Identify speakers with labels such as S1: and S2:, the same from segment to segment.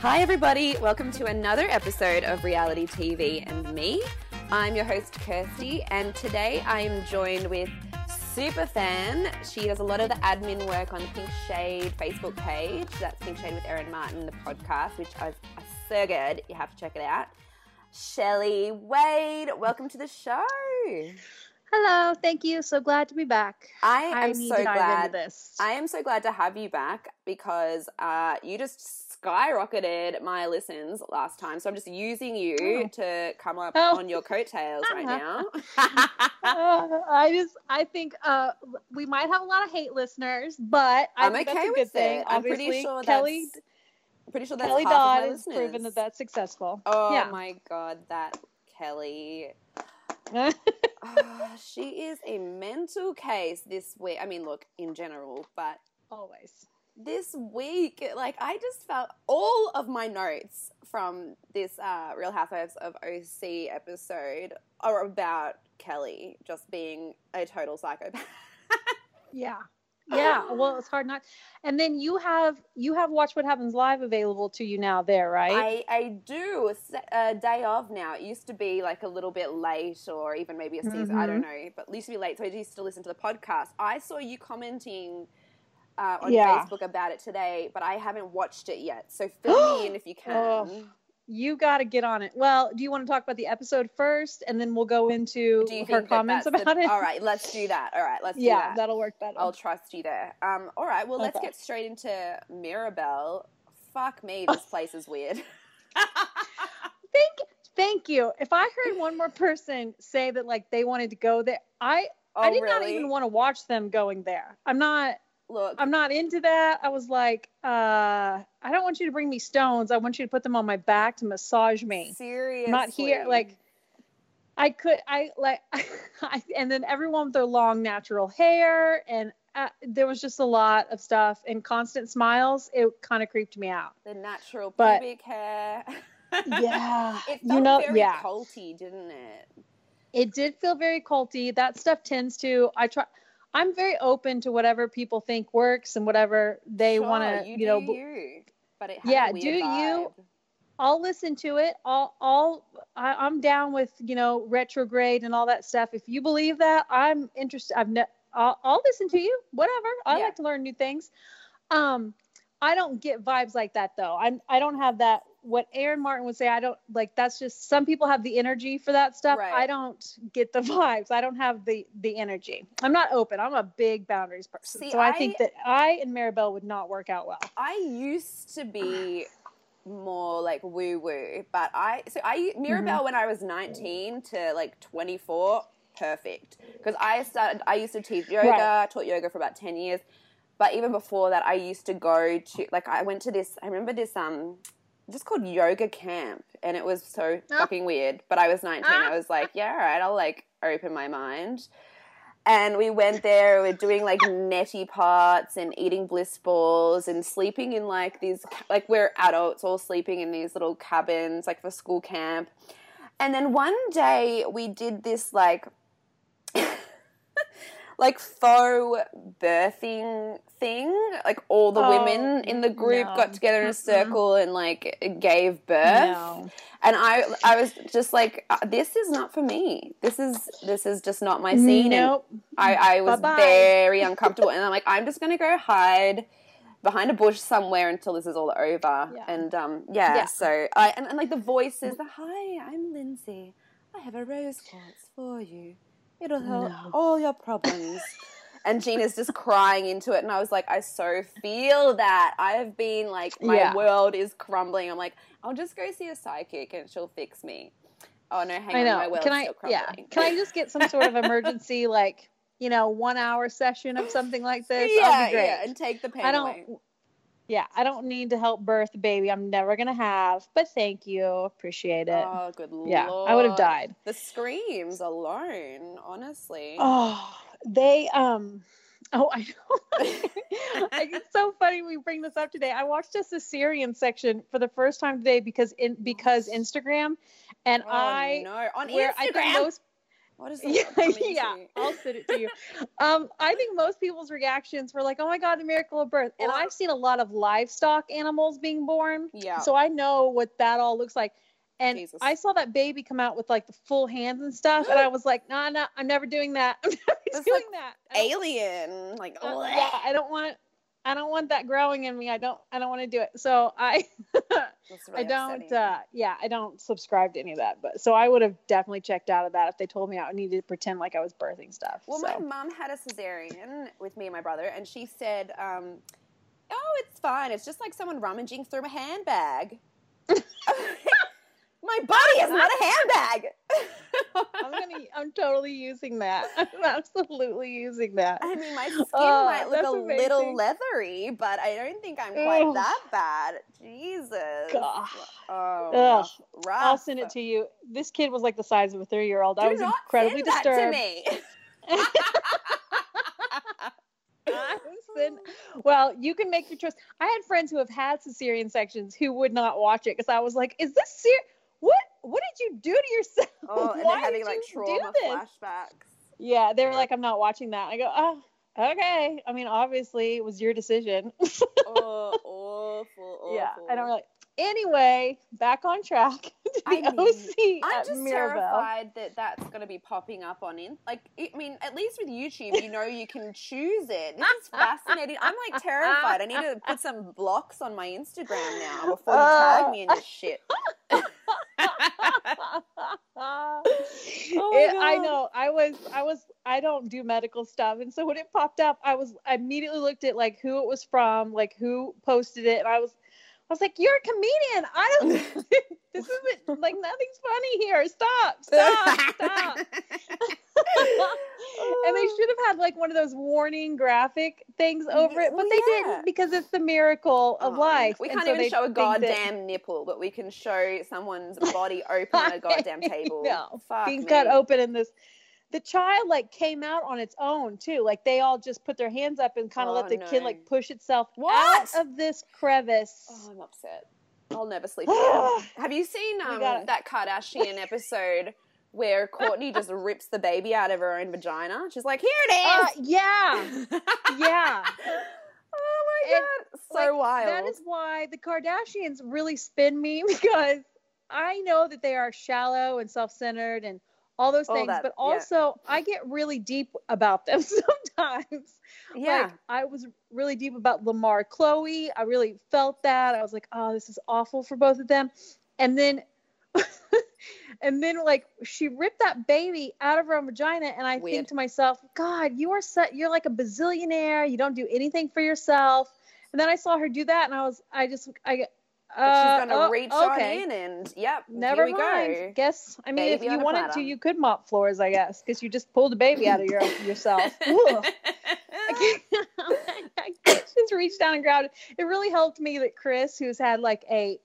S1: Hi, everybody. Welcome to another episode of Reality TV and Me. I'm your host, Kirsty, and today I am joined with super fan. She does a lot of the admin work on the Pink Shade Facebook page. That's Pink Shade with Erin Martin, the podcast, which is so good. You have to check it out. Shelley Wade, welcome to the show.
S2: Hello, thank you. So glad to be back.
S1: I am so glad. This. I am so glad to have you back because uh, you just skyrocketed my listens last time. So I'm just using you oh. to come up oh. on your coattails right now.
S2: uh, I just, I think uh, we might have a lot of hate listeners, but I
S1: am okay with
S2: thing.
S1: it. I'm
S2: Obviously,
S1: pretty sure
S2: Kelly.
S1: That's, pretty sure that's
S2: Kelly Dodd
S1: has
S2: proven that that's successful.
S1: Oh
S2: yeah.
S1: my god, that Kelly. oh, she is a mental case this week. I mean, look, in general, but
S2: always
S1: this week, like I just felt all of my notes from this uh, Real Housewives of OC episode are about Kelly just being a total psychopath.
S2: yeah. Yeah, well, it's hard not. And then you have you have Watch What Happens Live available to you now there, right?
S1: I I do a day of now. It used to be like a little bit late, or even maybe a season. Mm-hmm. I don't know, but it used to be late, so I used to listen to the podcast. I saw you commenting uh, on yeah. Facebook about it today, but I haven't watched it yet. So fill me in if you can. Oh,
S2: you got to get on it. Well, do you want to talk about the episode first, and then we'll go into her comments about
S1: the,
S2: it?
S1: All right, let's do that. All right, let's
S2: yeah,
S1: that.
S2: that'll work better.
S1: I'll trust you there. Um, all right, well, let's get straight into Miraval. Fuck me, this place is weird.
S2: thank, thank you. If I heard one more person say that, like they wanted to go there, I, oh, I did really? not even want to watch them going there. I'm not
S1: look.
S2: I'm not into that. I was like uh i don't want you to bring me stones. I want you to put them on my back to massage me.
S1: Seriously
S2: I'm not here like i could i like I, and then everyone with their long natural hair and uh, there was just a lot of stuff and constant smiles. It kind of creeped me out.
S1: The natural pubic hair.
S2: Yeah.
S1: It felt
S2: you know
S1: very
S2: yeah.
S1: culty didn't it?
S2: It did feel very culty. That stuff tends to i try I'm very open to whatever people think works and whatever they
S1: sure,
S2: want to,
S1: you,
S2: you know.
S1: You, but
S2: yeah,
S1: do
S2: vibe. you? I'll listen to it. I'll, I'll, I, am down with you know retrograde and all that stuff. If you believe that, I'm interested. I've ne- I'll, I'll listen to you. Whatever. I yeah. like to learn new things. Um, I don't get vibes like that though. I'm I don't have that what Erin Martin would say, I don't like that's just some people have the energy for that stuff.
S1: Right.
S2: I don't get the vibes. I don't have the the energy. I'm not open. I'm a big boundaries person.
S1: See,
S2: so I, I think that I and Miraval would not work out well.
S1: I used to be more like woo woo, but I so I Miraval mm-hmm. when I was 19 to like 24, perfect. Because I started I used to teach yoga, right. taught yoga for about 10 years. But even before that, I used to go to like I went to this. I remember this um just called yoga camp and it was so oh. fucking weird but i was 19 ah. i was like yeah all right i'll like open my mind. And we went there we are doing like neti pots and eating bliss balls and sleeping in like these like we're adults all sleeping in these little cabins like for school camp. And then one day we did this like like faux birthing thing. Like all the oh, women in the group no. got together in a circle and like gave birth. No. And I I was just like uh, this is not for me. This is this is just not my scene.
S2: Nope.
S1: And I I was Bye-bye. very uncomfortable and I'm like I'm just going to go hide behind a bush somewhere until this is all over. Yeah. And um yeah, yeah. so I and, and like the voices, the hi, I'm Lindsay. I have a rose quartz for you. It'll help no. all your problems. and Gina's just crying into it. And I was like, I so feel that. I have been like, my yeah. world is crumbling. I'm like, I'll just go see a psychic and she'll fix me. Oh no, hang I know. on, my world's
S2: Can I,
S1: still crumbling.
S2: Yeah. Can I just get some sort of emergency, like, you know, one hour session of something like this?
S1: Yeah, yeah, and take the pain I don't, away.
S2: Yeah, I don't need to help birth a baby I'm never gonna have, but thank you, appreciate it.
S1: Oh, good lord!
S2: Yeah, I would have died.
S1: The screams alone, honestly.
S2: Oh, they um. Oh, I know. it's so funny we bring this up today. I watched just a Caesarean section for the first time today because in because Instagram, and
S1: oh,
S2: I
S1: no on Instagram. I think most What is the
S2: Yeah, yeah? I'll send it to you. Um, I think most people's reactions were like, "Oh my god, the miracle of birth!" And
S1: Or-
S2: I've seen a lot of livestock animals being born,
S1: Yeah.
S2: so I know what that all looks like. And
S1: Jesus.
S2: I saw that baby come out with like the full hands and stuff, and I was like, "Nah, nah, I'm never doing that. I'm never
S1: That's
S2: doing
S1: like
S2: that."
S1: Alien. Like,
S2: uh, yeah, I don't want. I don't want that growing in me. I don't. I don't want to do it. So I.
S1: Really
S2: I don't. Uh, yeah, I don't subscribe to any of that. But so I would have definitely checked out of that if they told me I needed to pretend like I was birthing stuff.
S1: Well,
S2: so.
S1: my mom had a cesarean with me and my brother, and she said, um, "Oh, it's fine. It's just like someone rummaging through a handbag." my body is not a handbag.
S2: I'm gonna. I'm totally using that. I'm absolutely using that.
S1: I mean, my skin
S2: Oh,
S1: might look a little leathery, but I don't think I'm quite
S2: Ugh.
S1: that bad. Jesus.
S2: God.
S1: Oh,
S2: Ugh.
S1: rough, rough.
S2: I'll send it to you. This kid was like the size of a three-year-old.
S1: Do
S2: I was incredibly disturbed.
S1: That to me.
S2: I well, you can make your choice. I had friends who have had cesarean sections who would not watch it because I was like, "Is this serious? What? Did you do to yourself?
S1: Oh, and
S2: Why
S1: then having
S2: did
S1: like
S2: you do
S1: trauma
S2: this?"
S1: flashbacks.
S2: Yeah, they were like, "I'm not watching that." I go, "Oh, okay. I mean, obviously, it was your decision."
S1: oh, awful, awful.
S2: yeah, I don't really. Anyway, back on track to
S1: I
S2: the
S1: mean,
S2: OC
S1: I'm just
S2: Miraval.
S1: terrified that that's going to be popping up on in. Like, I mean, at least with YouTube, you know, you can choose it. This is fascinating. I'm like terrified. I need to put some blocks on my Instagram now before you tag me in this shit.
S2: Oh
S1: my
S2: I know. I was. I was. I don't do medical stuff, and so when it popped up, I was. I immediately looked at like who it was from, like who posted it, and I was. I was like, "You're a comedian. I don't. this isn't like nothing's funny here. Stop. Stop. Stop." and they should have had like one of those warning graphic things over it, but
S1: well,
S2: they
S1: yeah.
S2: didn't because it's the miracle of
S1: Oh,
S2: life.
S1: We can't
S2: so
S1: even show a
S2: think that-
S1: goddamn nipple, but we can show someone's body open on a goddamn table.
S2: No,
S1: Fuck
S2: being
S1: me.
S2: cut open in this. The child like came out on its own too. Like they all just put their hands up and kind of
S1: Oh,
S2: let the kid like push itself
S1: What?
S2: out of this crevice.
S1: Oh, I'm upset. I'll never sleep again. Have you seen um, that Kardashian episode where Kourtney just rips the baby out of her own vagina? She's like, "Here
S2: Uh,
S1: it is."
S2: yeah, yeah.
S1: oh my
S2: And,
S1: god, so
S2: Like,
S1: wild.
S2: That is why the Kardashians really spin me because I know that they are shallow and self-centered and all those
S1: All
S2: things,
S1: that,
S2: but
S1: yeah.
S2: also I get really deep about them sometimes.
S1: yeah.
S2: Like I was really deep about Lamar Khloé. I really felt that. I was like, oh, this is awful for both of them. And then and then like she ripped that baby out of her own vagina and I
S1: Weird.
S2: think to myself, God, you are set you're like a bazillionaire. You don't do anything for yourself. And then I saw her do that and I was I just I uh,
S1: she's gonna
S2: oh,
S1: reach
S2: okay.
S1: on in and yep,
S2: Never
S1: here we
S2: mind.
S1: go.
S2: Guess I mean,
S1: Baby
S2: if you wanted
S1: platter.
S2: to, you could mop floors, I guess, because you just pulled a baby out of your yourself. I just reached down and grabbed it. It really helped me that Kris, who's had like a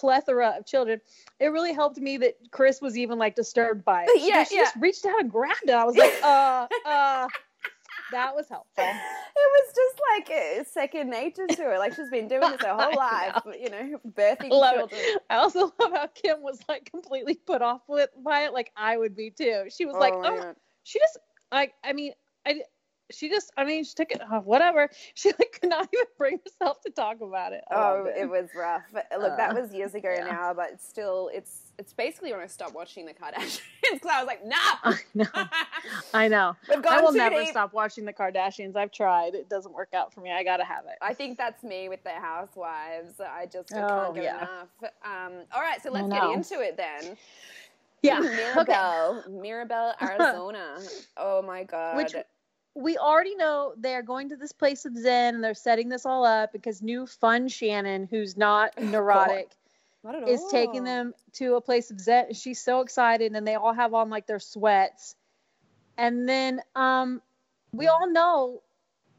S2: plethora of children, it really helped me that Kris was even like disturbed by it. She,
S1: Yeah,
S2: she
S1: yeah.
S2: just reached out and grabbed it. I was like, uh, uh, that was helpful.
S1: it was just like second nature to her. Like she's been doing this her whole
S2: I
S1: life, you know, birthing
S2: it.
S1: children.
S2: I also love how Kim was like completely put off with by it, like I would be too. She was like, oh,
S1: God.
S2: she just like I mean I she just I mean she took it off whatever she like could not even bring herself to talk about it. I
S1: Oh,
S2: loved
S1: it was rough. But, Look, that
S2: Uh,
S1: was years ago
S2: yeah.
S1: now, but it's still, it's it's basically when I stopped watching the Kardashians because I was like, nah,
S2: I know. I know. I will never
S1: deep.
S2: stop watching the Kardashians. I've tried. It doesn't work out for me. I gotta have it.
S1: I think that's me with the housewives. I just I
S2: Oh,
S1: can't get
S2: yeah.
S1: enough. Um, all right, so let's get into it then.
S2: yeah. Okay.
S1: Miraval, Miraval, Arizona. oh my god.
S2: Which we already know they're going to this place of Zen and they're setting this all up because new fun Shannon, who's not neurotic,
S1: Not
S2: is taking them to a place of Zen. She's so excited, and they all have on like their sweats. And then um, we all know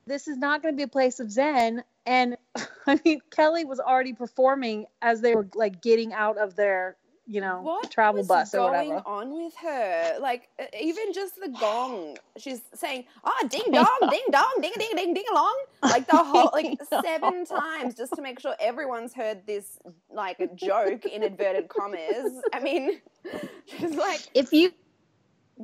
S2: this is not going to be a place of Zen. And I mean, Kelly was already performing as they were like getting out of their, you know,
S1: What
S2: travel bus or
S1: going
S2: whatever.
S1: on with her? Like even just the gong, she's saying, "Ah, ding dong, ding dong, ding ding ding ding along," like the whole like seven times just to make sure everyone's heard this like joke in inverted commas. I mean, she's like,
S2: If you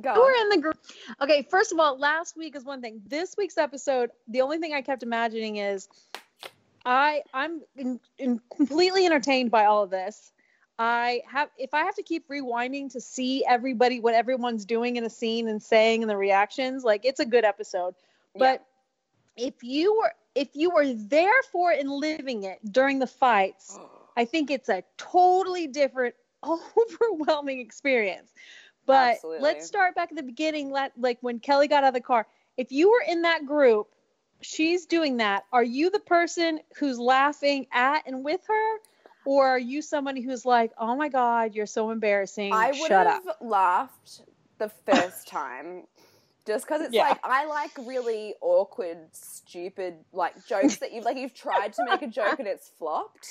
S1: Go
S2: are in the group? Okay, first of all, last week is one thing. This week's episode, the only thing I kept imagining is I I'm in, in completely entertained by all of this. I have if I have to keep rewinding to see everybody what everyone's doing in a scene and saying and the reactions, like it's a good episode. But if you were if you were there for it and living it during the fights, oh. I think it's a totally different, overwhelming experience. But
S1: Absolutely.
S2: let's start back at the beginning. Let like when Kelly got out of the car. If you were in that group, she's doing that. Are you the person who's laughing at and with her, or are you somebody who's like, "Oh my God, you're so embarrassing.
S1: I would
S2: Shut up."
S1: have laughed the first time. Just because it's
S2: Yeah.
S1: like I like really awkward, stupid like jokes that you've like you've tried to make a joke and it's flopped.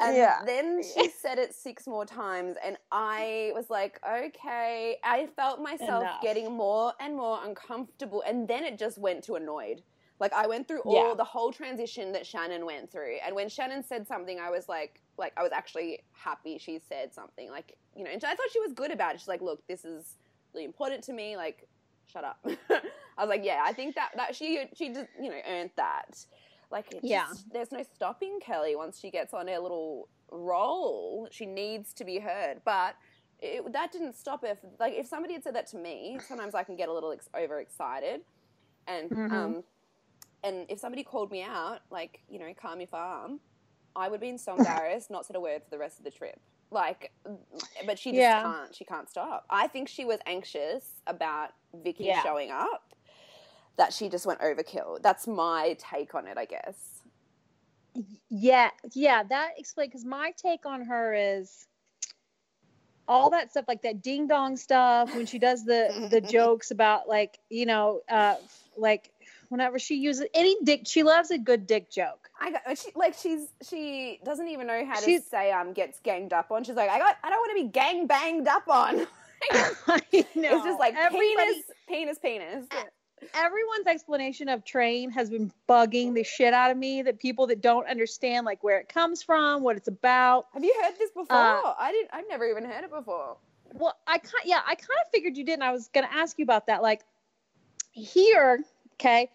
S1: And
S2: Yeah.
S1: then she said it six more times, and I was like, okay. I felt myself
S2: Enough.
S1: getting more and more uncomfortable, and then it just went to annoyed. Like I went through all
S2: Yeah.
S1: the whole transition that Shannon went through, and when Shannon said something, I was like, like I was actually happy she said something. Like you know, and I thought she was good about it. She's like, look, this is really important to me. Like, shut up. I was like, yeah, I think that that she she just you know earned that. Like,
S2: Yeah.
S1: just, there's no stopping Kelly once she gets on her little roll. She needs to be heard, but. It, that didn't stop her. If, like if somebody had said that to me, sometimes I can get a little ex- overexcited, and
S2: Mhm.
S1: um, and if somebody called me out, like you know, calm your farm, I would be so embarrassed, not said a word for the rest of the trip. Like, but she just
S2: Yeah.
S1: can't. She can't stop. I think she was anxious about Vicki
S2: Yeah.
S1: showing up. That she just went overkill. That's my take on it, I guess.
S2: Yeah, yeah, that explains because my take on her is all that stuff, like that ding dong stuff when she does the the jokes about like you know, uh, like whenever she uses any dick, she loves a good dick joke.
S1: I got she, like she's she doesn't even know how to
S2: She's-
S1: say um gets ganged up on. She's like I got I don't want to be gang banged up on. It's just like
S2: Everybody-
S1: penis, penis, penis.
S2: everyone's explanation of train has been bugging the shit out of me that people that don't understand like where it comes from what it's about
S1: Have you heard this before?
S2: Uh,
S1: I didn't. I've never even heard it before.
S2: well i kind yeah i kind of figured you didn't i was going to ask you about that like here okay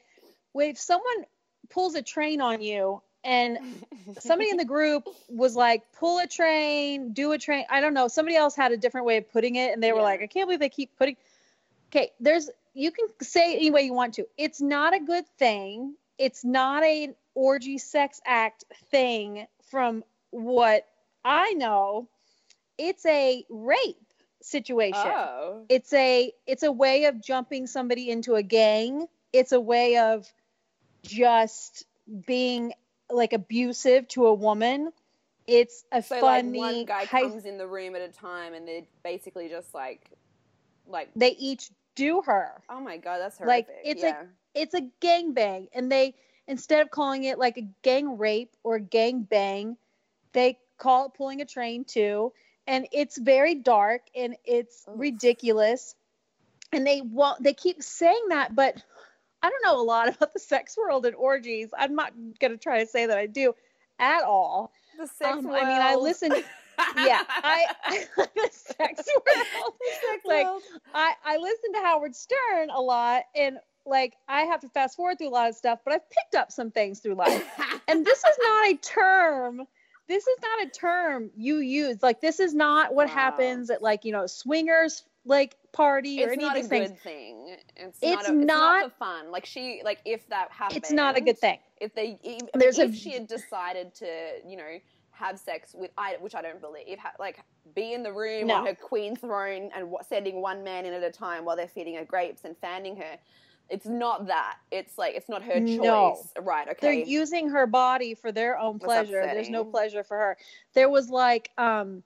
S2: if someone pulls a train on you and somebody in the group was like pull a train do a train i don't know somebody else had a different way of putting it and they were like i can't believe they keep putting okay there's you can say it any way you want to. It's not a good thing. It's not an orgy sex act thing from what i know. It's a rape situation.
S1: Oh.
S2: it's a it's a way of jumping somebody into a gang. It's a way of just being like abusive to a woman it's a
S1: So like
S2: funny
S1: one guy
S2: high-
S1: comes in the room at a time, and they're basically just like, like,
S2: they each do her
S1: oh my god, that's
S2: Like,
S1: horrific.
S2: it's a-
S1: yeah.
S2: it's a gang bang and they instead of calling it like a gang rape or gang bang they call it pulling a train too and it's very dark and it's
S1: Oof.
S2: ridiculous and they want they keep saying that but i don't know a lot about the sex world and orgies i'm not going to try to say that i do at all
S1: the sex
S2: um,
S1: world.
S2: I mean, I listen- yeah i the sex world
S1: The sex
S2: like,
S1: world.
S2: I, I listen to Howard Stern a lot and like I have to fast forward through a lot of stuff, but I've picked up some things through life. and this is not a term. This is not a term you use. Like this is not what
S1: Wow.
S2: happens at like, you know, swingers like party or
S1: it's
S2: any
S1: not
S2: of
S1: a
S2: these things.
S1: good thing. It's,
S2: It's
S1: not, a, it's not fun. Like she, like if that happened,
S2: It's not a good thing.
S1: If they, if,
S2: There's a-
S1: she had decided to, you know, have sex with, I, which I don't believe, ha, like be in the room
S2: No.
S1: on her queen throne and wa- sending one man in at a time while they're feeding her grapes and fanning her. It's not that. It's like it's not her choice.
S2: No.
S1: Right. Okay.
S2: They're using her body for their own pleasure. There's no pleasure for her. There was like um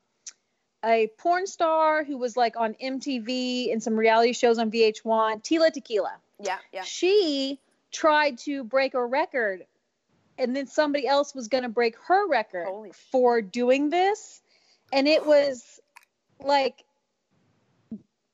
S2: a porn star who was like on MTV and some reality shows on VH1, Tila Tequila.
S1: yeah. Yeah.
S2: she tried to break a record and then somebody else was going to break her record
S1: Holy
S2: for doing this and it was like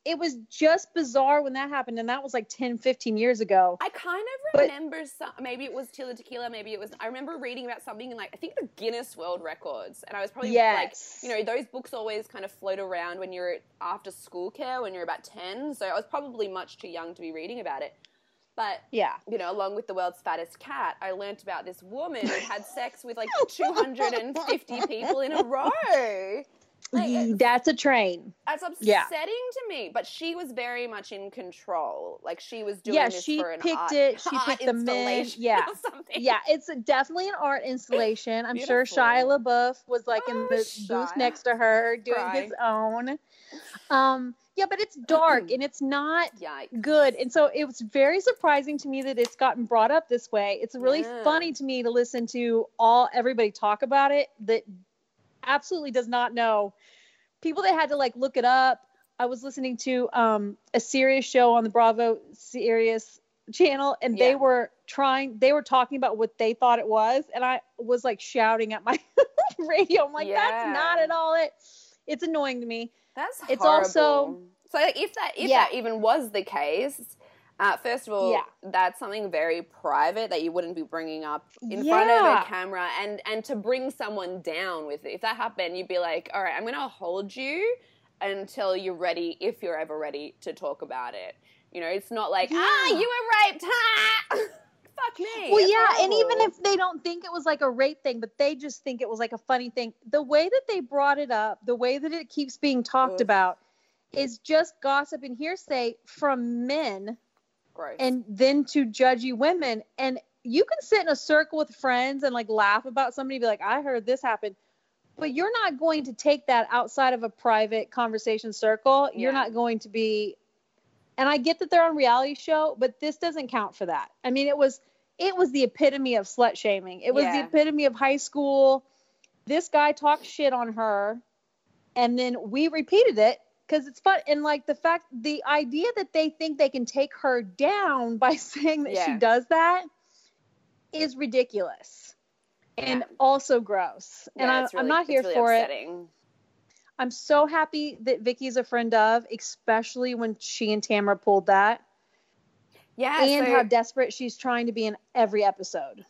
S2: it was just bizarre when that happened and that was like 10 15 years ago
S1: I kind of
S2: But-
S1: remember some, maybe it was Tila Tequila, maybe it was. I remember reading about something in like I think the Guinness World Records, and I was probably like, you know, those books always kind of float around when you're after school care when you're about ten. So I was probably much too young to be reading about it, but
S2: yeah
S1: you know, along with the world's fattest cat, I learnt about this woman who had sex with like 250 people in a row. Like,
S2: that's a train
S1: that's upsetting
S2: Yeah.
S1: to me. But she was very much in control. Like she was doing
S2: Yeah,
S1: this
S2: she
S1: for an
S2: picked
S1: art,
S2: it, she picked the
S1: installation
S2: yeah. yeah it's definitely an art installation i'm sure shia labeouf was like in
S1: Oh,
S2: the
S1: Shia.
S2: booth next to her doing his own um yeah but it's dark and it's not
S1: Yikes.
S2: good and so it was very surprising to me that it's gotten brought up this way it's really
S1: Yeah.
S2: funny to me to listen to all everybody talk about it that absolutely does not know people that had to like look it up i was listening to um a Sirius show on the bravo Sirius channel and
S1: Yeah.
S2: they were trying they were talking about what they thought it was and i was like shouting at my radio i'm like
S1: Yeah.
S2: that's not at all it it's annoying to me
S1: That's
S2: It's
S1: horrible.
S2: also-
S1: so like, if that if
S2: Yeah.
S1: that even was the case. Uh, first of all,
S2: Yeah.
S1: that's something very private that you wouldn't be bringing up in front of a camera, and and to bring someone down with it. If that happened, you'd be like, "All right, I'm going to hold you until you're ready, if you're ever ready to talk about it." You know, it's not like, "Ah, you were raped." Ha! Fuck me.
S2: Well,
S1: It's
S2: yeah, and even if they don't think it was like a rape thing, but they just think it was like a funny thing, the way that they brought it up, the way that it keeps being talked
S1: Ugh.
S2: about, is just gossip and hearsay from men
S1: Gross.
S2: and then to judgy women. And you can sit in a circle with friends and like laugh about somebody, be like, I heard this happen. But you're not going to take that outside of a private conversation circle. You're not going to be and I get that they're on reality show, but this doesn't count for that. I mean, it was it was the epitome of slut shaming. It was the epitome of high school. This guy talked shit on her, and then we repeated it because it's fun. And like the fact, the idea that they think they can take her down by saying that she does that is ridiculous and
S1: Yeah.
S2: also gross. and
S1: Yeah,
S2: I'm, I'm
S1: really-
S2: not here
S1: really
S2: for it. I'm so happy that Vicki's a friend of, especially when she and Tamara pulled that,
S1: Yeah,
S2: and
S1: so
S2: how desperate she's trying to be in every episode.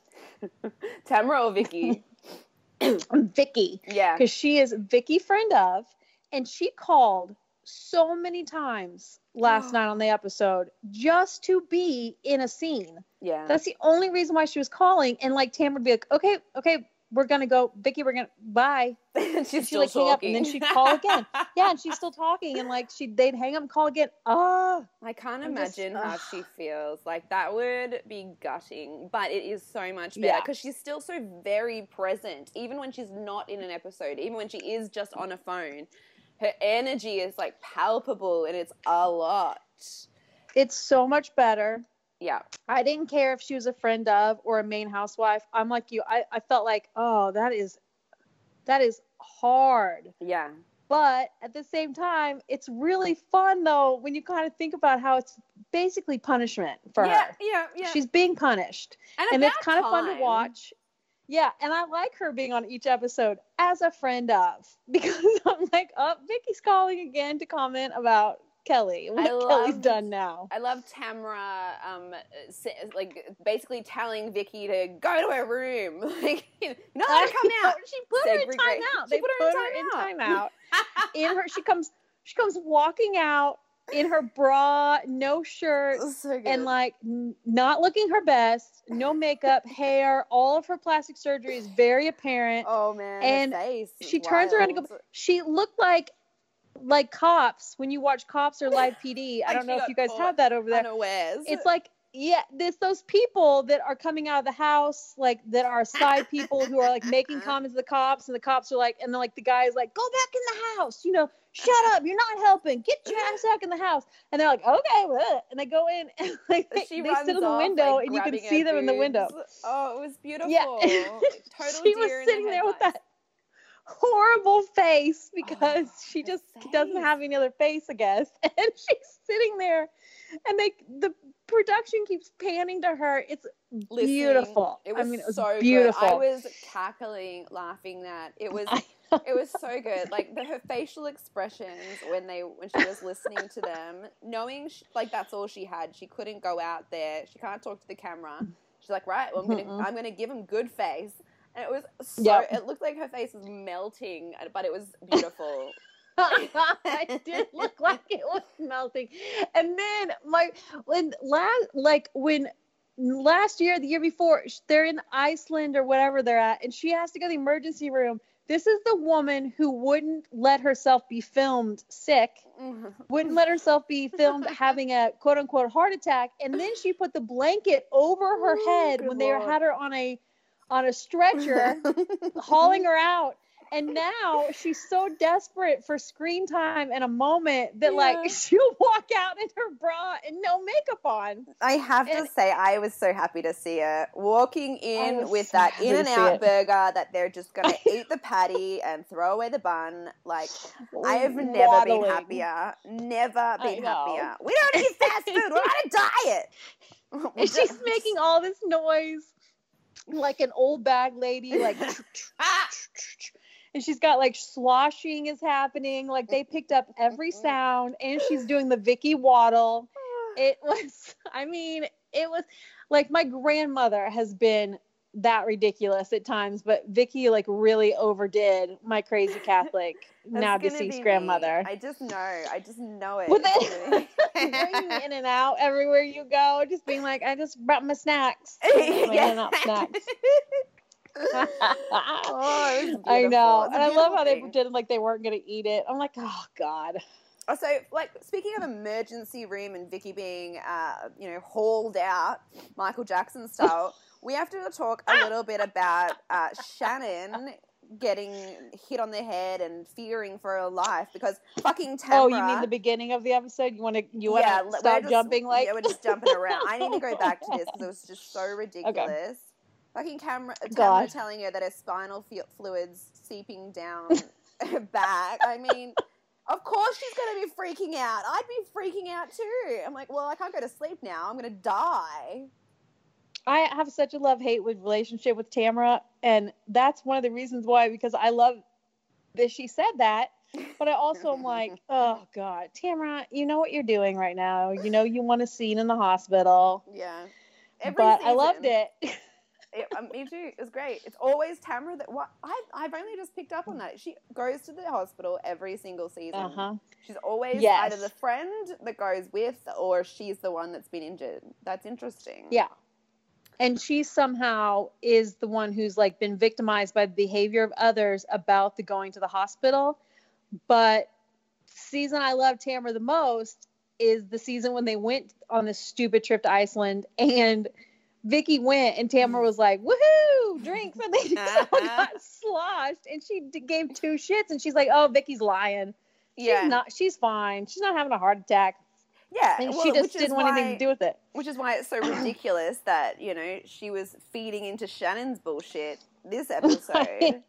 S1: Tamara or Vicki?
S2: Vicki,
S1: yeah.
S2: because she is Vicki friend of, and she called so many times last night on the episode just to be in a scene.
S1: Yeah.
S2: That's the only reason why she was calling. And like Tam would be like, okay, okay, we're gonna go. Vicki, we're gonna bye.
S1: She's
S2: she'd,
S1: still
S2: like, hang up, and then she'd call again. Yeah, and she's still talking, and like she, they'd hang up and call again. Oh,
S1: I can't
S2: I'm just-
S1: imagine how
S2: ugh.
S1: she feels. Like that would be gutting, but it is so much better
S2: Yeah.
S1: because she's still so very present, even when she's not in an episode, even when she is just on a phone. Her energy is like palpable, and it's a lot.
S2: it's so much better.
S1: Yeah,
S2: I didn't care if she was a friend of or a main housewife. I'm like you. I, I felt like, oh, that is that is hard.
S1: yeah,
S2: But at the same time, it's really fun though when you kind of think about how it's basically punishment for
S1: yeah,
S2: her.
S1: yeah, yeah.
S2: She's being punished.
S1: and,
S2: and it's kind of fun to watch. Yeah, and I like her being on each episode as a friend of because I'm like, oh, Vicki's calling again to comment about Kelly. What
S1: I
S2: Kelly's
S1: loved-
S2: done now.
S1: I love Tamara, um, like basically telling Vicki to go to her room. Like, you know,
S2: I
S1: come out.
S2: She put her in timeout.
S1: She
S2: They
S1: put her in timeout.
S2: in her, she comes. She comes walking out in her bra, no shirt,
S1: so
S2: and like n- not looking her best, no makeup, hair, all of her plastic surgery is very apparent.
S1: oh man,
S2: and she
S1: is
S2: turns around and
S1: wild.
S2: goes, she looked like like cops when you watch cops or live PD. I don't know if you guys have that over there.
S1: unawares.
S2: It's like yeah, there's those people that are coming out of the house, like that are side people who are like making comments to the cops, and the cops are like, and then like the guy's like, go back in the house, you know, shut up, you're not helping, get your ass back in the house, and they're like, okay, bleh," and they go in and like they,
S1: she
S2: they sit in the window
S1: like,
S2: and you can see them in the window.
S1: Oh, it was beautiful.
S2: Yeah.
S1: Total
S2: she was sitting
S1: the
S2: there with that horrible face oh, because
S1: Oh,
S2: she just doesn't have any other face, I guess. And she's sitting there, and they the production keeps panning to her. It's
S1: Listening,
S2: beautiful.
S1: It was
S2: I mean, it was
S1: so
S2: beautiful.
S1: Good. I was cackling, laughing that it was. It was so good. Like the, her facial expressions when they when she was listening to them, knowing she, like that's all she had. She couldn't go out there. She can't talk to the camera. She's like, right, well, I'm gonna
S2: Mm-mm.
S1: I'm gonna give him good face. And it was so.
S2: Yep.
S1: It looked like her face was melting, uh, but it was beautiful.
S2: it did look like it was melting. And then my when last like when last year, the year before, they're in Iceland or whatever they're at, and she has to go to the emergency room. This is the woman who wouldn't let herself be filmed sick, mm-hmm. wouldn't let herself be filmed having a quote unquote heart attack, and then she put the blanket over her
S1: Ooh,
S2: head when they had her on a on a stretcher hauling her out. And now she's so desperate for screen time and a moment that
S1: Yeah.
S2: like she'll walk out in her bra and no makeup on.
S1: I have to say, I was so happy to see her walking in with
S2: so
S1: that In and Out burger that they're just to eat the patty and throw away the bun. Like, I have never
S2: Waddling.
S1: been happier. Never been happier. We don't eat fast food. We're on a diet.
S2: And she's making all this noise like an old bag lady, like and she's got like sloshing is happening. Like they picked up every sound, and she's doing the Vicki Waddle. It was, I mean, it was like my grandmother has been that ridiculous at times, but Vicki like really overdid my crazy Catholic now deceased grandmother.
S1: me. I just know. I just know it.
S2: With
S1: It's
S2: Bringing in and out everywhere you go, just being like, I just brought my snacks. My
S1: be-
S2: in and out snacks.
S1: oh,
S2: I know.
S1: beautiful. It's a
S2: And I love how they
S1: thing.
S2: pretended like they weren't going to eat it. I'm like, oh, God.
S1: Also, like speaking of emergency room and Vicki being, uh, you know, hauled out, Michael Jackson style, we have to talk a little bit about uh, Shannon getting hit on the head and fearing for her life because fucking Tamra.
S2: Oh, you mean the beginning of the episode? You want to you want to
S1: yeah,
S2: stop
S1: just-
S2: jumping like
S1: yeah, we're just jumping around. I need to go back to this because it was just so ridiculous. Fucking camera,
S2: God.
S1: telling her that her spinal fluids seeping down her back. I mean, of course she's gonna be freaking out. I'd be freaking out too. I'm like, well, I can't go to sleep now. I'm gonna die.
S2: I have such a love hate with relationship with Tamara, and that's one of the reasons why because I love that she said that, but I also am like, oh God, Tamara, you know what you're doing right now. You know you want a scene in the hospital,
S1: Yeah. Every
S2: but I loved it.
S1: It, um, me too. It was great. It's always Tamara that. What I've I've only just picked up on that. She goes to the hospital every single season.
S2: Uh huh.
S1: She's always
S2: Yes.
S1: either the friend that goes with, or she's the one that's been injured. That's interesting.
S2: Yeah. And she somehow is the one who's like been victimized by the behavior of others about the going to the hospital. But season I love Tamara the most is the season when they went on this stupid trip to Iceland and Vicki went and Tamara mm-hmm. was like, woohoo, drinks. And they all uh-huh. got sloshed. And she gave two shits and she's like, oh, Vicki's lying. She's
S1: yeah,
S2: not, she's fine. She's not having a heart attack.
S1: yeah.
S2: And
S1: well,
S2: she just didn't want anything to do with it.
S1: Which is why it's so ridiculous that you know she was feeding into Shannon's bullshit this episode.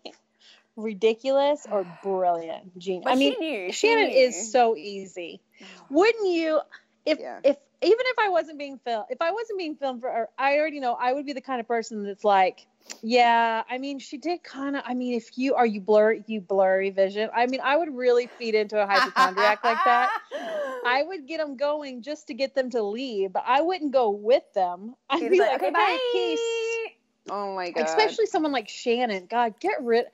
S2: ridiculous or brilliant genius.
S1: But
S2: I mean,
S1: she knew. she
S2: Shannon
S1: knew.
S2: is so easy. Wouldn't you? If
S1: Yeah.
S2: if even if I wasn't being filmed, if I wasn't being filmed for, her, I already know I would be the kind of person that's like, yeah. I mean, she did kind of. I mean, if you are you blurry, you blurry vision. I mean, I would really feed into a hypochondriac like that. I would get them going just to get them to leave, but I wouldn't go with them. I'd
S1: He's
S2: be
S1: like, okay,
S2: okay,
S1: bye.
S2: peace.
S1: Oh my god.
S2: Especially someone like Shannon. God, get rid.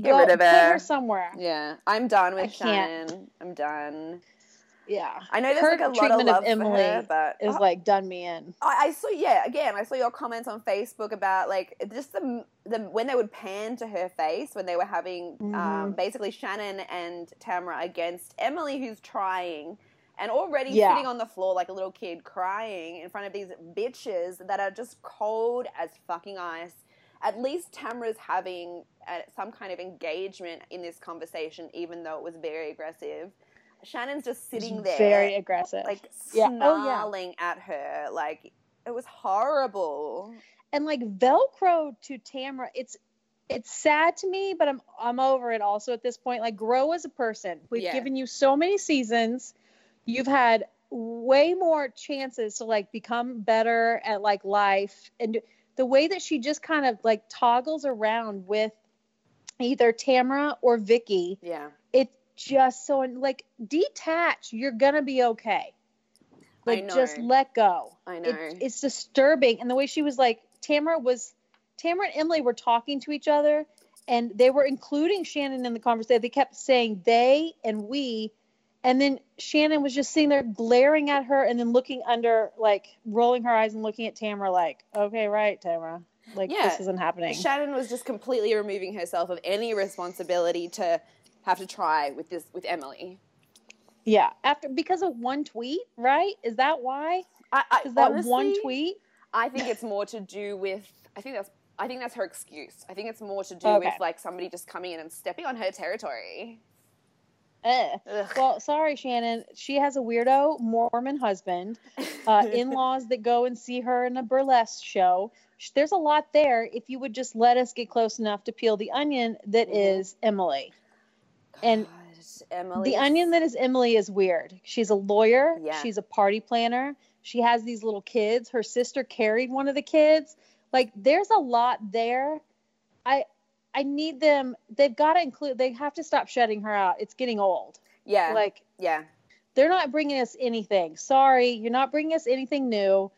S1: Get
S2: go-
S1: rid of
S2: Put
S1: her.
S2: her somewhere.
S1: Yeah, I'm done
S2: I
S1: with
S2: can't.
S1: Shannon. I'm done.
S2: Yeah.
S1: I know there's
S2: Her
S1: like a lot of
S2: treatment of Emily
S1: for her, but
S2: Is
S1: I-
S2: like done me in.
S1: I, I saw yeah again I saw your comments on Facebook about like just the the when they would pan to her face when they were having um,
S2: Mhm.
S1: basically Shannon and Tamara against Emily who's trying and already
S2: Yeah.
S1: sitting on the floor like a little kid crying in front of these bitches that are just cold as fucking ice. At least Tamara's having uh, some kind of engagement in this conversation, even though it was very aggressive. Shannon's just sitting there,
S2: Very aggressive.
S1: like
S2: Yeah. Oh, yeah.
S1: snarling at her. Like it was horrible.
S2: and like Velcro to Tamara, it's it's sad to me, but I'm I'm over it also at this point. Like grow as a person. We've
S1: Yeah.
S2: given you so many seasons. You've had way more chances to like become better at like life and the way that she just kind of like toggles around with either Tamra or Vicki.
S1: Yeah.
S2: Just so like detach. You're gonna be okay. Like just let go.
S1: I know.
S2: It, it's disturbing, and the way she was like Tamara was. Tamara and Emily were talking to each other, and they were including Shannon in the conversation. They kept saying they and we, and then Shannon was just sitting there glaring at her, and then looking under, like rolling her eyes and looking at Tamara, like, "Okay, right, Tamara. Like yeah. this isn't happening.
S1: Shannon was just completely removing herself of any responsibility to have to try with this with Emily.
S2: Yeah, after because of one tweet, right? Is that why?
S1: I, I,
S2: Is that
S1: honestly,
S2: one tweet?
S1: I think it's more to do with. I think that's. I think that's her excuse. I think it's more to do okay. with like somebody just coming in and stepping on her territory.
S2: Ugh. Well, sorry, Shannon. She has a weirdo Mormon husband, uh, in laws that go and see her in a burlesque show. There's a lot there if you would just let us get close enough to peel the onion that mm-hmm. Emily. And
S1: Emily.
S2: The onion that is Emily is weird. She's a lawyer.
S1: Yeah.
S2: She's a party planner. She has these little kids. Her sister carried one of the kids. Like there's a lot there. I I need them. They've got to include. They have to stop shutting her out. It's getting old.
S1: Yeah.
S2: Like
S1: yeah.
S2: They're not bringing us anything. Sorry, you're not bringing us anything new.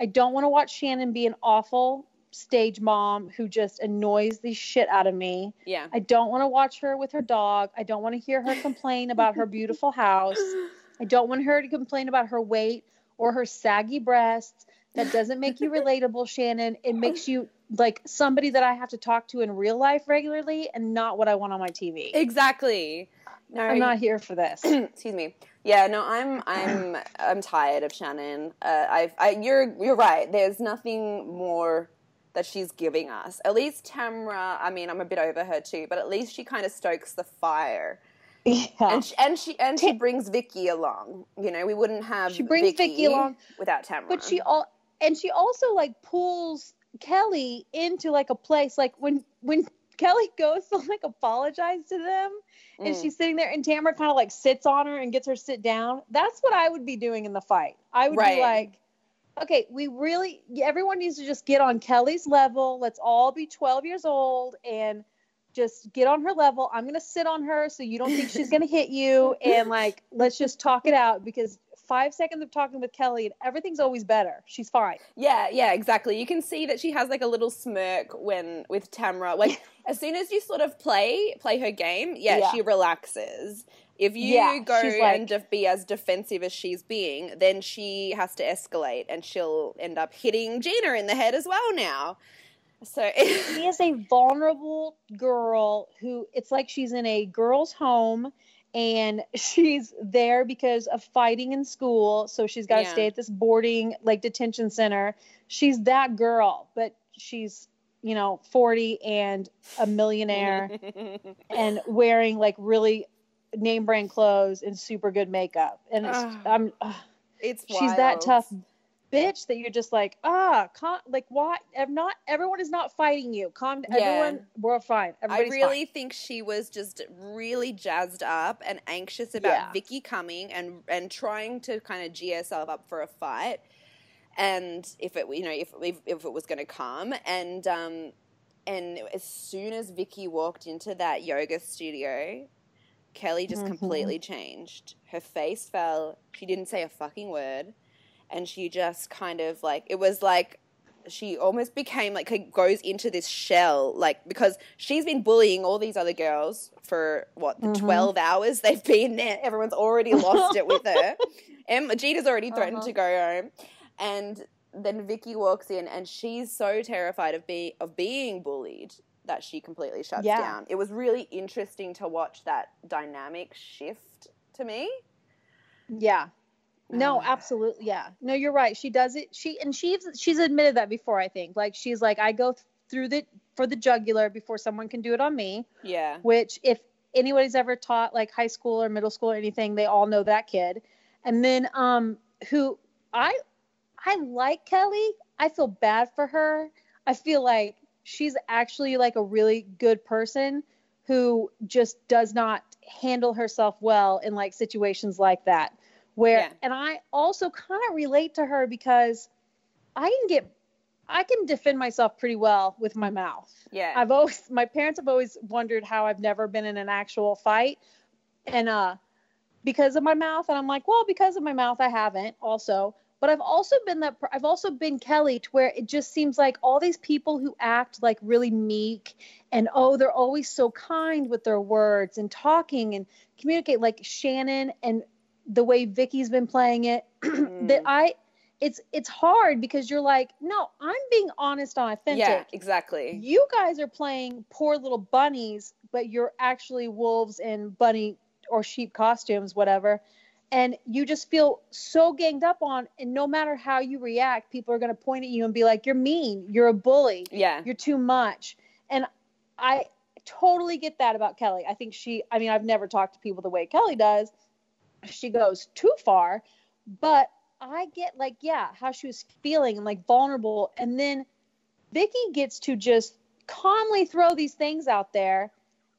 S2: I don't want to watch Shannon be an awful stage mom who just annoys the shit out of me.
S1: Yeah.
S2: I don't want to watch her with her dog. I don't want to hear her complain about her beautiful house. I don't want her to complain about her weight or her saggy breasts. That doesn't make you relatable, Shannon. It makes you like somebody that I have to talk to in real life regularly and not what I want on my TV.
S1: Exactly.
S2: No, I'm not here for this.
S1: Excuse me. Yeah, no, I'm I'm I'm tired of Shannon. Uh, I've I, you're you're right. There's nothing more that she's giving us. At least Tamra, I mean, I'm a bit over her too, but at least she kind of stokes the fire.
S2: Yeah.
S1: And she, and she and she brings Vicki along. You know, we wouldn't have
S2: she brings
S1: Vicky,
S2: Vicki along
S1: without Tamra.
S2: But she all and she also like pulls Kelly into like a place like when when Kelly goes to like apologize to them and mm. she's sitting there and Tamra kind of like sits on her and gets her sit down. That's what I would be doing in the fight. I would right. be like okay, we really, everyone needs to just get on Kelly's level. Let's all be 12 years old and just get on her level. I'm going to sit on her so you don't think she's going to hit you. And like, let's just talk it out because five seconds of talking with Kelly and everything's always better. She's fine.
S1: Yeah, yeah, exactly. You can see that she has like a little smirk when with Tamra. Like as soon as you sort of play play her game, yeah, yeah. she relaxes. If you yeah, go like, and be as defensive as she's being, then she has to escalate and she'll end up hitting Gina in the head as well now. So
S2: she is a vulnerable girl who it's like she's in a girl's home and she's there because of fighting in school. So she's got to yeah. stay at this boarding like detention center. She's that girl, but she's you know 40 and a millionaire and wearing like really name brand clothes and super good makeup. And it's, uh, I'm, uh,
S1: it's
S2: she's wild. that tough bitch that you're just like, ah, con- like why? Not everyone is not fighting you. Calm, yeah. everyone, we're fine. Everybody's
S1: I really
S2: fine.
S1: think she was just really jazzed up and anxious about yeah. Vicki coming and and trying to kind of g herself up for a fight. And if it, you know, if if, if it was going to come, and um, and as soon as Vicki walked into that yoga studio, Kelly just mm-hmm. completely changed. Her face fell. She didn't say a fucking word. And she just kind of like, it was like she almost became like goes into this shell like because she's been bullying all these other girls for what the mm-hmm. 12 hours they've been there everyone's already lost it with her and Gina's already threatened uh-huh. to go home and then Vicki walks in and she's so terrified of being of being bullied that she completely shuts yeah. down. It was really interesting to watch that dynamic shift to me.
S2: Yeah. No, uh. absolutely. Yeah. No, you're right. She does it. She and she's she's admitted that before, I think. Like she's like I go through the for the jugular before someone can do it on me.
S1: Yeah.
S2: Which if anybody's ever taught like high school or middle school or anything, they all know that kid. And then um who I I like Kelly. I feel bad for her. I feel like she's actually like a really good person who just does not handle herself well in like situations like that Where
S1: Yeah.
S2: and I also kind of relate to her because I can get I can defend myself pretty well with my mouth.
S1: Yeah.
S2: I've always my parents have always wondered how I've never been in an actual fight. And uh because of my mouth and I'm like, well, because of my mouth I haven't also. But I've also been that I've also been Kelly to where it just seems like all these people who act like really meek and oh, they're always so kind with their words and talking and communicate like Shannon and the way Vicki's been playing it that mm-hmm. I it's it's hard because you're like, no, I'm being honest and authentic
S1: yeah, exactly.
S2: you guys are playing poor little bunnies, but you're actually wolves in bunny or sheep costumes, whatever. And you just feel so ganged up on, and no matter how you react, people are going to point at you and be like, You're mean, you're a bully,
S1: Yeah.
S2: you're too much. And I totally get that about Kelly. I think she, I mean, I've never talked to people the way Kelly does. She goes too far, but I get like, yeah, how she was feeling and like vulnerable. And then Vicki gets to just calmly throw these things out there.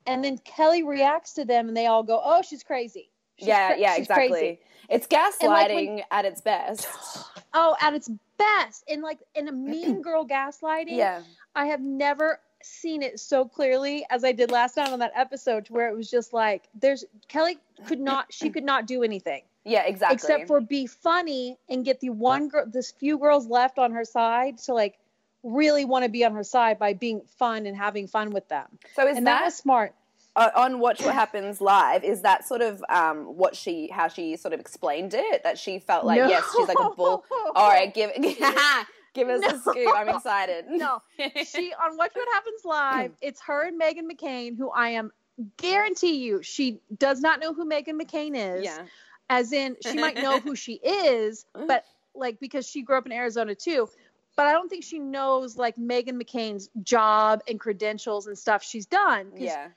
S2: And then Kelly reacts to them and they all go, oh, she's crazy. She's
S1: yeah,
S2: cra-
S1: yeah, exactly.
S2: crazy."
S1: It's
S2: And, like, when-
S1: gaslighting at its best.
S2: Oh, at its best. And like in a mean girl gaslighting,
S1: Yeah.
S2: I have never seen it so clearly as I did last night on that episode to where it was just like there's Kelly could not she could not do anything
S1: Yeah, exactly.
S2: except for be funny and get the one girl this few girls left on her side to like really want to be on her side by being fun and having fun with them.
S1: so is
S2: and that,
S1: that,
S2: was smart.
S1: Uh, on Watch What Happens Live? Is that sort of um, what she, how she sort of explained it? That she felt like,
S2: No.
S1: yes, she's like a bull. All right, give give us
S2: No.
S1: a scoop. I'm excited.
S2: No. she on Watch What Happens Live, it's her and Meghan McCain, who I am guarantee you she does not know who Meghan McCain is.
S1: yeah,
S2: as in she might know who she is, but like because she grew up in Arizona too. But I don't think she knows like Meghan McCain's job and credentials and stuff she's done.
S1: yeah,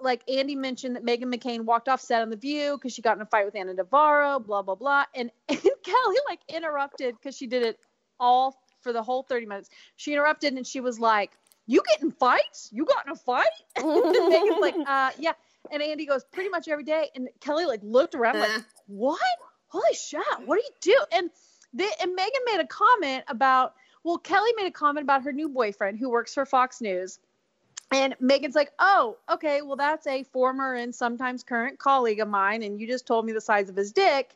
S2: Like Andy mentioned that Meghan McCain walked off set on The View because she got in a fight with Ana Navarro, blah blah blah, and, and Kelly like interrupted because she did it all for the whole 30 minutes. She interrupted and she was like, "You get in fights? You got in a fight?" and Meghan's like, "Uh, yeah." And Andy goes, "Pretty much every day." And Kelly like looked around like, what? Holy shit! What do you do? And the, and Meghan made a comment about well, Kelly made a comment about her new boyfriend who works for Fox News. And Meghan's like, oh, okay, well, that's a former and sometimes current colleague of mine, and you just told me the size of his dick.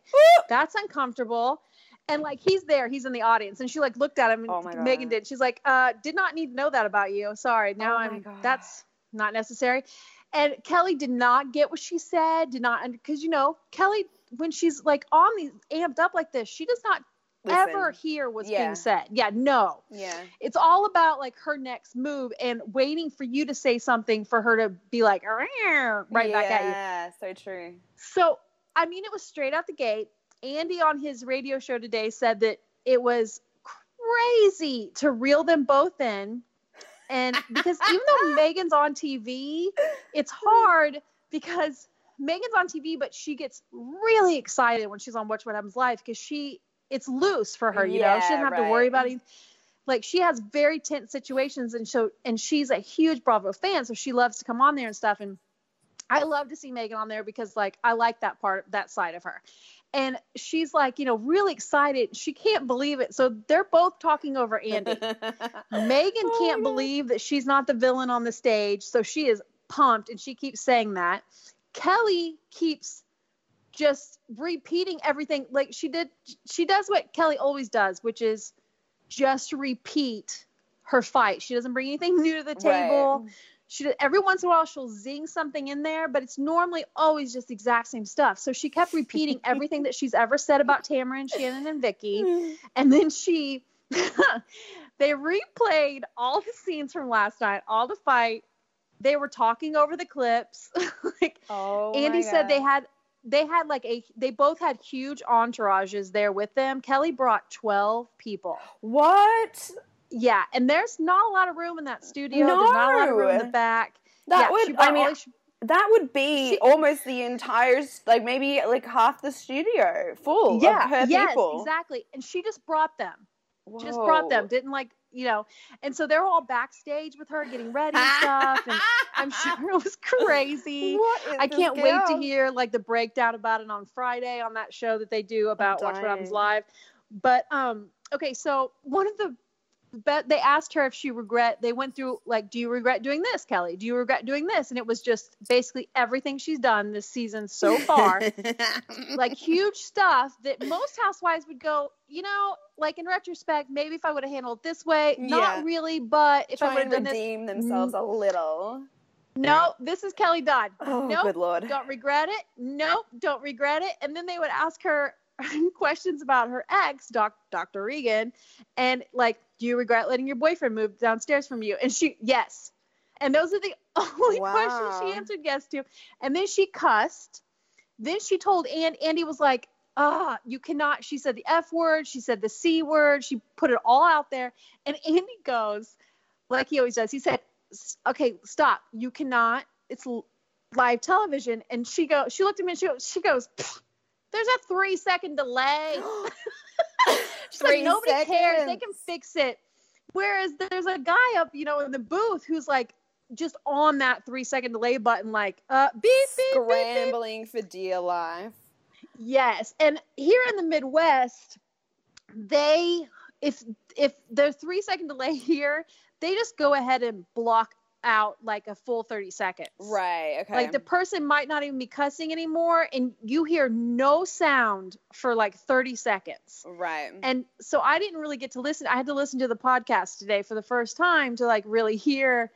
S2: That's uncomfortable. And like he's there, he's in the audience, and she like looked at him, and
S1: Oh my Meghan
S2: did. She's like, uh, did not need to know that about you. Sorry, now
S1: Oh
S2: I'm.
S1: God.
S2: That's not necessary. And Kelly did not get what she said. Did not because you know Kelly when she's like on these amped up like this, she does not
S1: Listen.
S2: ever hear what's
S1: Yeah.
S2: being said. Yeah, no.
S1: yeah,
S2: It's all about like her next move and waiting for you to say something for her to be like right back at you.
S1: Yeah, so true.
S2: So, I mean, it was straight out the gate. Andy on his radio show today said that it was crazy to reel them both in. And because even though Meghan's on TV, it's hard because Meghan's on TV, but she gets really excited when she's on Watch What Happens Live because she, it's loose for her, you know, she doesn't have to worry about it. Like she has very tense situations, and so and she's a huge Bravo fan, so she loves to come on there and stuff. And I love to see Meghan on there because like I like that part, that side of her. And she's like, you know, really excited. She can't believe it. So they're both talking over Andy. Meghan
S1: Oh
S2: can't
S1: God.
S2: believe that she's not the villain on the stage. So she is pumped and she keeps saying that. Kelly keeps just repeating everything like she did she does what Kelly always does, which is just repeat her fight. She doesn't bring anything new to the table
S1: Right.
S2: she every once in a while she'll zing something in there, but it's normally always just the exact same stuff. So she kept repeating everything that she's ever said about Tamara and Shannon, and Vicki, and then she they replayed all the scenes from last night, all the fight. They were talking over the clips. like
S1: Oh,
S2: Andy said they had they had like a they both had huge entourages there with them. Kelly brought 12 people.
S1: what?
S2: Yeah, and there's not a lot of room in that studio. No. There's not a lot of room in the back.
S1: That
S2: yeah,
S1: would. I mean,
S2: these-
S1: that would be
S2: She-
S1: almost the entire, like maybe like half the studio full
S2: yeah,
S1: of her
S2: yes,
S1: people.
S2: exactly. And she just brought them. Just brought them. Didn't like you know. And so they're all backstage with her getting ready and stuff. And I'm sure it was crazy. I can't wait to hear like the breakdown about it on Friday on that show that they do about Watch What Happens Live. But um, okay, so one of the but they asked her if she regret they went through like do you regret doing this kelly do you regret doing this and it was just basically everything she's done this season so far like huge stuff that most housewives would go you know like in retrospect maybe if i would have handled it this way not yeah. really but if
S1: Try
S2: i would
S1: have redeem this, themselves a little
S2: no, this is Kelly Dodd.
S1: Oh,
S2: nope,
S1: good lord.
S2: Don't regret it. Nope, don't regret it. And then they would ask her questions about her ex, doc, Dr. Regan, and like, do you regret letting your boyfriend move downstairs from you? And she, yes. And those are the only wow. questions she answered yes to. And then she cussed. Then she told and Andy was like, ah, you cannot. She said the F word. She said the C word. She put it all out there. And Andy goes, like he always does. He said, okay, stop. You cannot. It's live television. And she goes, she looked at me and she goes, she goes, there's a three second delay. She's like, nobody seconds. cares. They can fix it. Whereas there's a guy up, you know, in the booth who's like just on that three second delay button, like uh beep beep
S1: scrambling
S2: beep,
S1: for dear life.
S2: Yes, and here in the Midwest, they if if there's three second delay here, they just go ahead and block out like a full 30 seconds.
S1: Right. Okay.
S2: Like the person might not even be cussing anymore and you hear no sound for like 30 seconds.
S1: Right.
S2: And so I didn't really get to listen. I had to listen to the podcast today for the first time to like really hear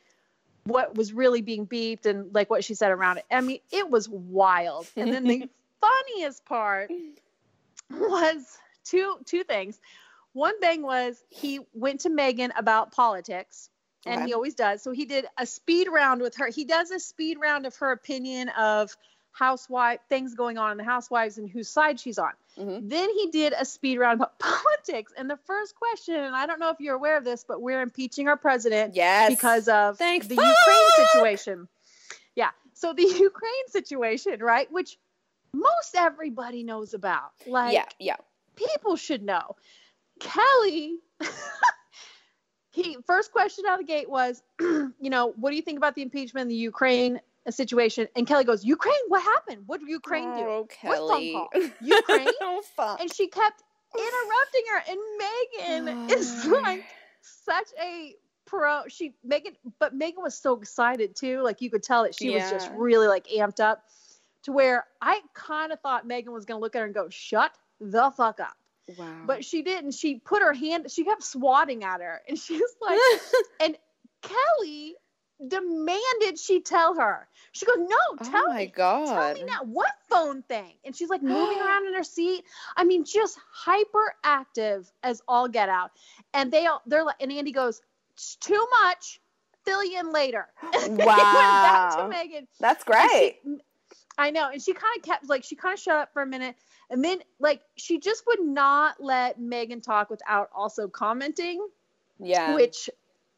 S2: what was really being beeped and like what she said around it. I mean, it was wild. And then the funniest part was two two things. One thing was he went to Meghan about politics and okay. he always does. So he did a speed round with her. He does a speed round of her opinion of housewife things going on in the housewives and whose side she's on. Mm-hmm. Then he did a speed round about politics. And the first question, and I don't know if you're aware of this, but we're impeaching our president
S1: yes.
S2: because of
S1: Thanks
S2: the
S1: fuck!
S2: Ukraine situation. Yeah. So the Ukraine situation, right? Which most everybody knows about. Like
S1: yeah, yeah.
S2: people should know. Kelly he first question out of the gate was, you know, what do you think about the impeachment in the Ukraine situation? And Kelly goes, Ukraine, what happened? What did Ukraine do?
S1: Oh, Kelly.
S2: What phone call? Ukraine?
S1: oh, fuck.
S2: And she kept interrupting her. And Meghan is like such a pro. She Meghan, but Meghan was so excited too. Like you could tell that she yeah. was just really like amped up to where I kind of thought Meghan was going to look at her and go, shut the fuck up.
S1: Wow.
S2: But she didn't. She put her hand, she kept swatting at her. And she's like, and Kelly demanded she tell her. She goes, No, oh tell
S1: oh my
S2: me.
S1: God.
S2: Tell me now. What phone thing? And she's like moving around in her seat. I mean, just hyperactive as all get out. And they all they're like and Andy goes, Too much. Fill you in later.
S1: Wow. back
S2: to Meghan.
S1: That's great.
S2: She, I know. And she kind of kept like she kind of shut up for a minute and then, like, she just would not let Meghan talk without also commenting.
S1: Yeah.
S2: Which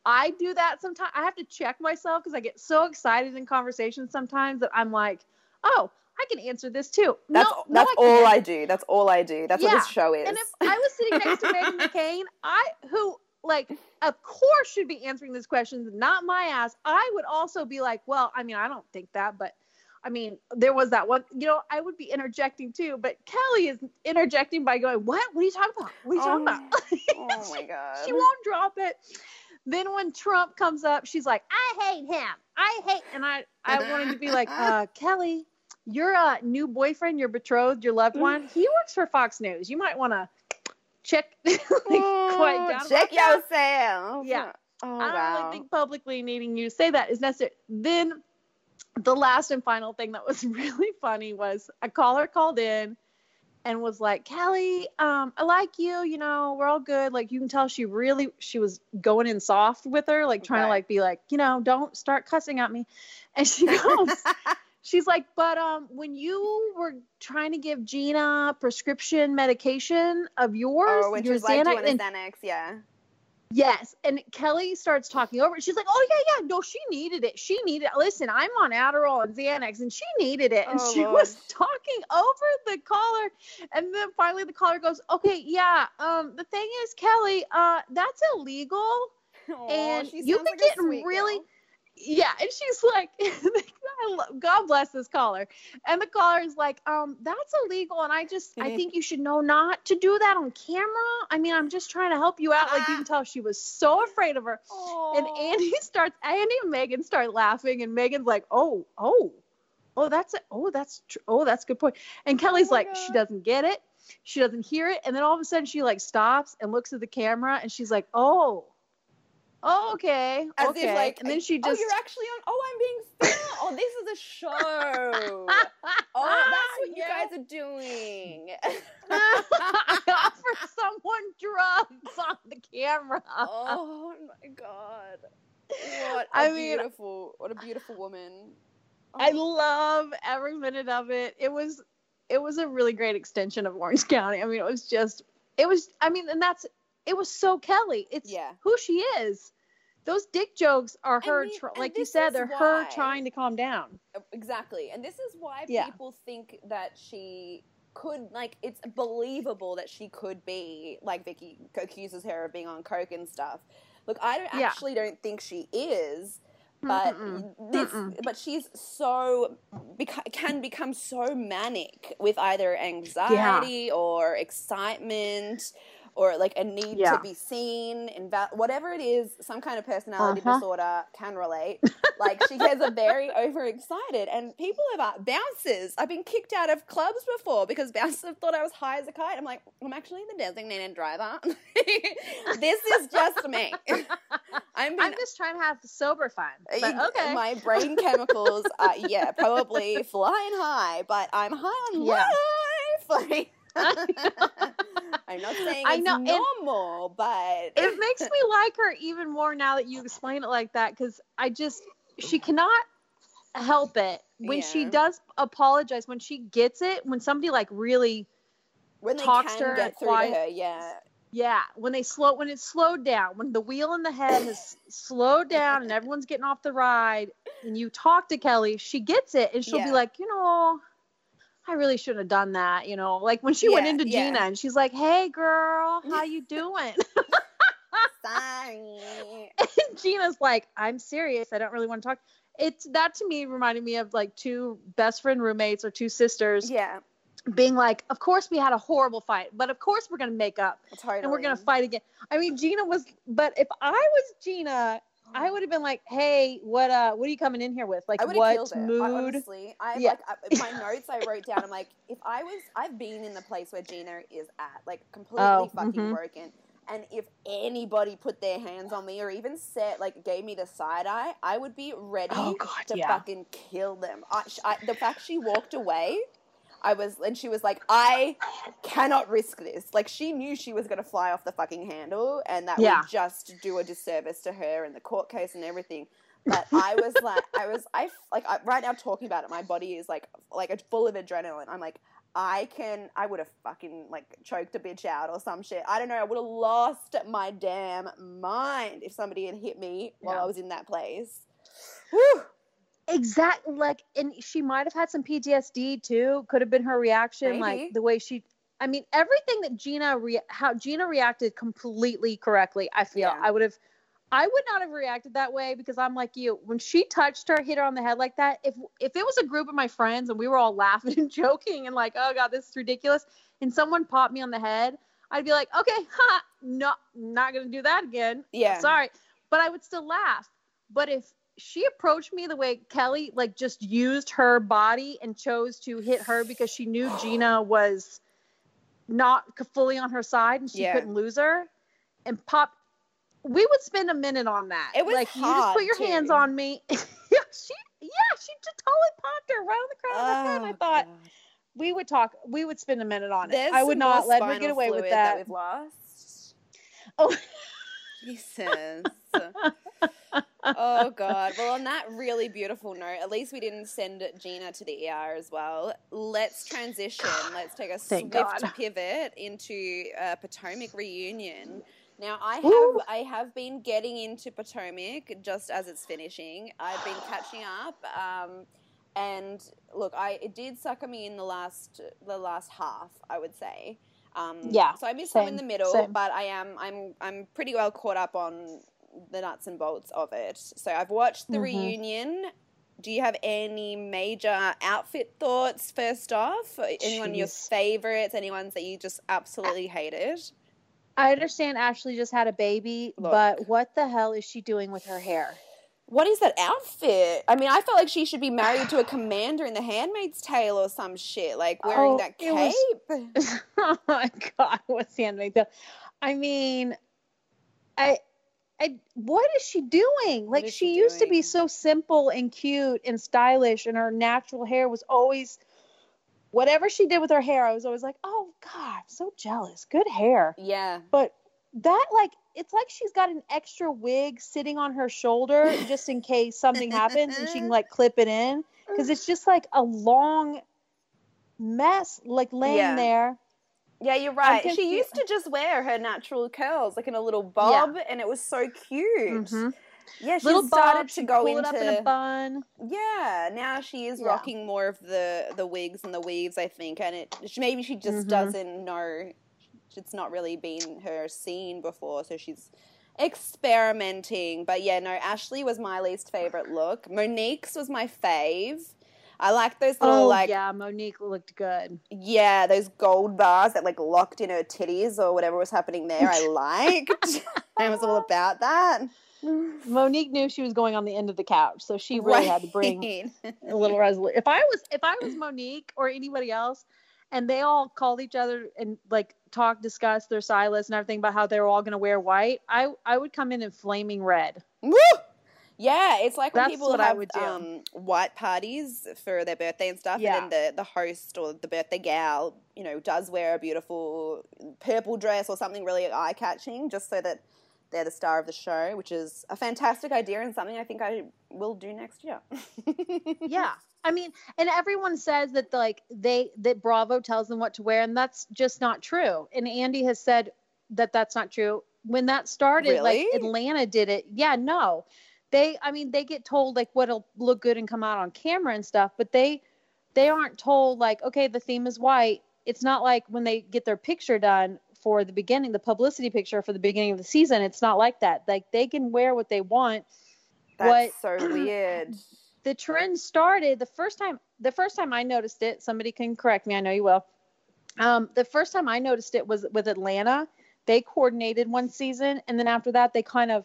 S2: I do that sometimes. I have to check myself because I get so excited in conversations sometimes that I'm like, oh, I can answer this too.
S1: That's
S2: no,
S1: that's
S2: no, I
S1: all I do. That's all I do. That's yeah. what this show is.
S2: And if I was sitting next to Meghan McCain, I who like of course should be answering these questions, not my ass. I would also be like, well, I mean, I don't think that, but I mean, there was that one, you know, I would be interjecting too, but Kelly is interjecting by going, What? What are you talking about? What are you talking
S1: oh,
S2: about?
S1: oh my God.
S2: she won't drop it. Then when Trump comes up, she's like, I hate him. I hate, and I, I wanted to be like, uh, Kelly, your uh, new boyfriend, your betrothed, your loved one, he works for Fox News. You might want to check, like,
S1: down. Check yourself.
S2: Yeah.
S1: Oh,
S2: I don't really think publicly needing you to say that is necessary. Then the last and final thing that was really funny was a caller called in and was like, Kelly, um, I like you, you know, we're all good. Like you can tell she really she was going in soft with her, like trying to like be like, you know, don't start cussing at me. And she goes, she's like, but um when you were trying to give Gina prescription medication of yours,
S1: oh, when
S2: your
S1: she was like
S2: and,
S1: Xanax, yeah.
S2: Yes, and Kelly starts talking over it. She's like, "Oh yeah, yeah, no, she needed it. She needed it. Listen, I'm on Adderall and Xanax, and she needed it." And
S1: Oh,
S2: she
S1: Lord.
S2: was talking over the caller, and then finally the caller goes, "Okay, yeah. Um, the thing is, Kelly, uh, that's illegal." And you've been
S1: like
S2: getting really-
S1: girl.
S2: Yeah, and she's like, God bless this caller. And the caller is like, um, that's illegal, and I just, I think you should know not to do that on camera. I mean, I'm just trying to help you out. Like you can tell, she was so afraid of her. And Andy starts, Andy and Meghan start laughing, and Meghan's like, oh, oh, oh, that's it. Oh, that's true. Oh, that's a good point. And Kelly's
S1: my
S2: like, she doesn't get it. She doesn't hear it. And then all of a sudden she like stops and looks at the camera and she's like, oh, oh, okay.
S1: As
S2: okay.
S1: if like,
S2: and then she
S1: oh, you're actually on. Oh, I'm being filmed. oh, this is a show. Oh, that's what you guys are doing.
S2: I offer someone drugs on the camera.
S1: oh my god. What a
S2: I mean-
S1: beautiful, what a beautiful woman.
S2: I oh. love every minute of it. It was it was a really great extension of Orange County. I mean, it was just it was I mean, and that's it was so Kelly. It's
S1: Yeah.
S2: who she is. Those dick jokes are
S1: I
S2: her
S1: mean,
S2: tr- like you said they're her trying to calm down.
S1: Oh, exactly. And this is why
S2: Yeah.
S1: people think that she could like it's believable that she could be like Vicki accuses her of being on coke and stuff. Look, I don't
S2: Yeah.
S1: actually don't think she is, but
S2: Mm-mm.
S1: this
S2: Mm-mm.
S1: but she's so beca- can become so manic with either anxiety or excitement or like a need
S2: Yeah.
S1: to be seen and whatever it is some kind of personality
S2: Uh-huh.
S1: disorder can relate like she gets a very overexcited and people have uh, bouncers i've been kicked out of clubs before because bouncers have thought i was high as a kite i'm like i'm actually the designated driver this is just me i'm
S2: I'm just trying to have sober fun. But okay.
S1: My brain chemicals are, yeah, probably flying high, but I'm high on
S2: Yeah.
S1: life. Like, I'm not saying
S2: I
S1: it's
S2: know,
S1: normal, but
S2: it makes me like her even more now that you explain it like that because I just she cannot help it. When she does apologize when she gets it when somebody like really
S1: when they
S2: talks
S1: can
S2: to her
S1: get
S2: quiet-
S1: her, yeah,
S2: yeah when they slow when it's slowed down when the wheel in the head has slowed down and everyone's getting off the ride and you talk to Kelly she gets it and she'll
S1: Yeah.
S2: be like you know I really shouldn't have done that you know like when she went into
S1: yeah.
S2: Gina and she's like hey girl how you doing
S1: sorry.
S2: And Gina's like, I'm serious. I don't really want to talk. It's that to me reminded me of like two best friend roommates or two sisters
S1: Yeah,
S2: being like, Of course we had a horrible fight, but of course we're gonna make up
S1: totally.
S2: and we're gonna fight again. I mean, Gina was, but if I was Gina, I would have been like, Hey, what uh, what are you coming in here with? Like,
S1: I would have killed
S2: what
S1: her. I,
S2: mood?
S1: honestly, I
S2: Yeah.
S1: like I, my notes. I wrote down. I'm like, if I was, I've been in the place where Gina is at, like completely
S2: Oh,
S1: fucking
S2: mhm.
S1: broken. And if anybody put their hands on me or even said, like, gave me the side eye, I would be ready
S2: Oh, God,
S1: to
S2: yeah.
S1: fucking kill them. I, I, the fact she walked away, I was, and she was like, I cannot risk this. Like, she knew she was going to fly off the fucking handle, and that
S2: Yeah.
S1: would just do a disservice to her and the court case and everything. But I was like, I was, I like, I, right now talking about it, my body is like, like it's full of adrenaline. I'm like, I can, I would have fucking like choked a bitch out or some shit. I don't know. I would have lost my damn mind if somebody had hit me while
S2: Yeah.
S1: I was in that place. Whew.
S2: Exactly. Like, and she might have had some PTSD too. Could have been her reaction,
S1: Maybe.
S2: like the way she. I mean, everything that Gina re- how Gina reacted completely correctly. I feel
S1: Yeah.
S2: I would have. I would not have reacted that way because I'm like you. When she touched her, hit her on the head like that. If if it was a group of my friends and we were all laughing and joking and like, oh god, this is ridiculous, and someone popped me on the head, I'd be like, okay, ha, no, not gonna do that again.
S1: Yeah.
S2: Sorry, but I would still laugh. But if she approached me the way Kelly like just used her body and chose to hit her because she knew Gina was not fully on her side and she
S1: Yeah.
S2: couldn't lose her and pop we would spend a minute on that.
S1: It was
S2: like you just put your hands on me. yeah, she yeah, she just totally popped her right on the crown of her head. I
S1: Oh,
S2: thought
S1: God.
S2: we would talk we would spend a minute on it.
S1: There's
S2: I would not let her get away with
S1: fluid
S2: that.
S1: we've lost.
S2: Oh.
S1: Jesus. oh God. Well, on that really beautiful note, at least we didn't send Gina to the ER as well. Let's transition. Let's take a
S2: Thank
S1: swift
S2: God.
S1: pivot into a Potomac reunion. Now I have I have been getting into Potomac just as it's finishing. I've been catching up, um, and look, I it did sucker me in the last the last half. I would say. Um,
S2: Yeah,
S1: So I missed some in the middle,
S2: same.
S1: but I am I'm I'm pretty well caught up on the nuts and bolts of it. So I've watched the
S2: Mhm.
S1: reunion. Do you have any major outfit thoughts first off? Anyone your favorites? Any ones that you just absolutely hated?
S2: I understand Ashley just had a baby,
S1: Look.
S2: but what the hell is she doing with her hair?
S1: What is that outfit? I mean, I felt like she should be married to a commander in The Handmaid's Tale or some shit, like wearing
S2: Oh,
S1: that
S2: it was-
S1: cape.
S2: oh my god, what's the handmaid tale? I mean, I, I, what is she doing? Like she,
S1: she
S2: used to be so simple and cute and stylish, and her natural hair was always. Whatever she did with her hair, I was always like, "Oh God, I'm so jealous. Good hair."
S1: Yeah.
S2: But that, like, it's like she's got an extra wig sitting on her shoulder just in case something happens, and she can like clip it in because it's just like a long mess, like laying
S1: Yeah.
S2: there.
S1: Yeah, you're right. She used to just wear her natural curls, like in a little bob, and it was so cute.
S2: Mhm.
S1: Yeah, she
S2: Little
S1: started
S2: bob,
S1: to go
S2: it up in a bun.
S1: yeah. Now she is
S2: Yeah.
S1: rocking more of the the wigs and the weaves, I think, and it maybe she just
S2: Mhm.
S1: doesn't know. It's not really been her scene before, so she's experimenting. But yeah, no, Ashley was my least favorite look. Monique's was my fave. I like those little
S2: Oh
S1: like
S2: yeah, Monique looked good.
S1: Yeah, those gold bars that like locked in her titties or whatever was happening there. I liked. I was all about that.
S2: Monique knew she was going on the end of the couch, so she really had to bring a little resolution. If I was if I was Monique or anybody else, and they all called each other and like talk, discuss their stylist and everything about how they were all going to wear white, I I would come in in flaming red.
S1: Woo! Yeah, it's like when people have
S2: would do.
S1: um, white parties for their birthday and stuff,
S2: Yeah.
S1: and then the, the host or the birthday gal, you know, does wear a beautiful purple dress or something really eye catching, just so that they're the star of the show, which is a fantastic idea and something I think I will do next year.
S2: yeah i mean and everyone says that like they that bravo tells them what to wear and that's just not true and andy has said that that's not true when that started like atlanta did it yeah no they i mean they get told like what'll look good and come out on camera and stuff but they they aren't told like okay the theme is white it's not like when they get their picture done for the beginning the publicity picture for the beginning of the season it's not like that like they can wear what they want
S1: That's
S2: What-
S1: so weird.
S2: the trend started the first time the first time I noticed it, somebody can correct me, I know you will. Um, the first time I noticed it was with Atlanta. They coordinated one season and then after that they kind of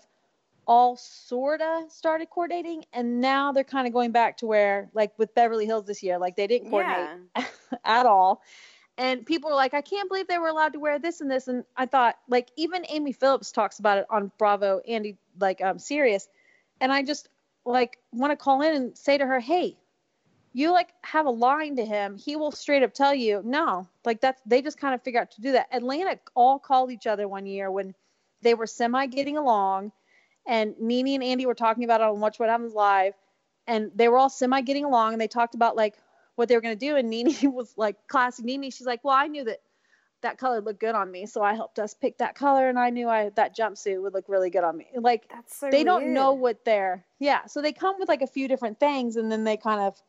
S2: all sorta started coordinating and now they're kind of going back to where like with Beverly Hills this year, like they didn't coordinate
S1: Yeah.
S2: at all. And people were like, I can't believe they were allowed to wear this and this. And I thought, like, even Amy Phillips talks about it on Bravo, Andy, like, um, Sirius. And I just, like, want to call in and say to her, hey, you, like, have a line to him. He will straight up tell you, no, like, that's, they just kind of figure out to do that. Atlanta all called each other one year when they were semi getting along. And NeNe and Andy were talking about it on Watch What Happens Live. And they were all semi getting along. And they talked about, like, what they were going to do. And NeNe was like, classic NeNe. She's like, well, I knew that that color looked good on me. So I helped us pick that color. And I knew I that jumpsuit would look really good on me. Like,
S1: That's so
S2: they don't know what they're, yeah. So they come with like a few different things and then they kind of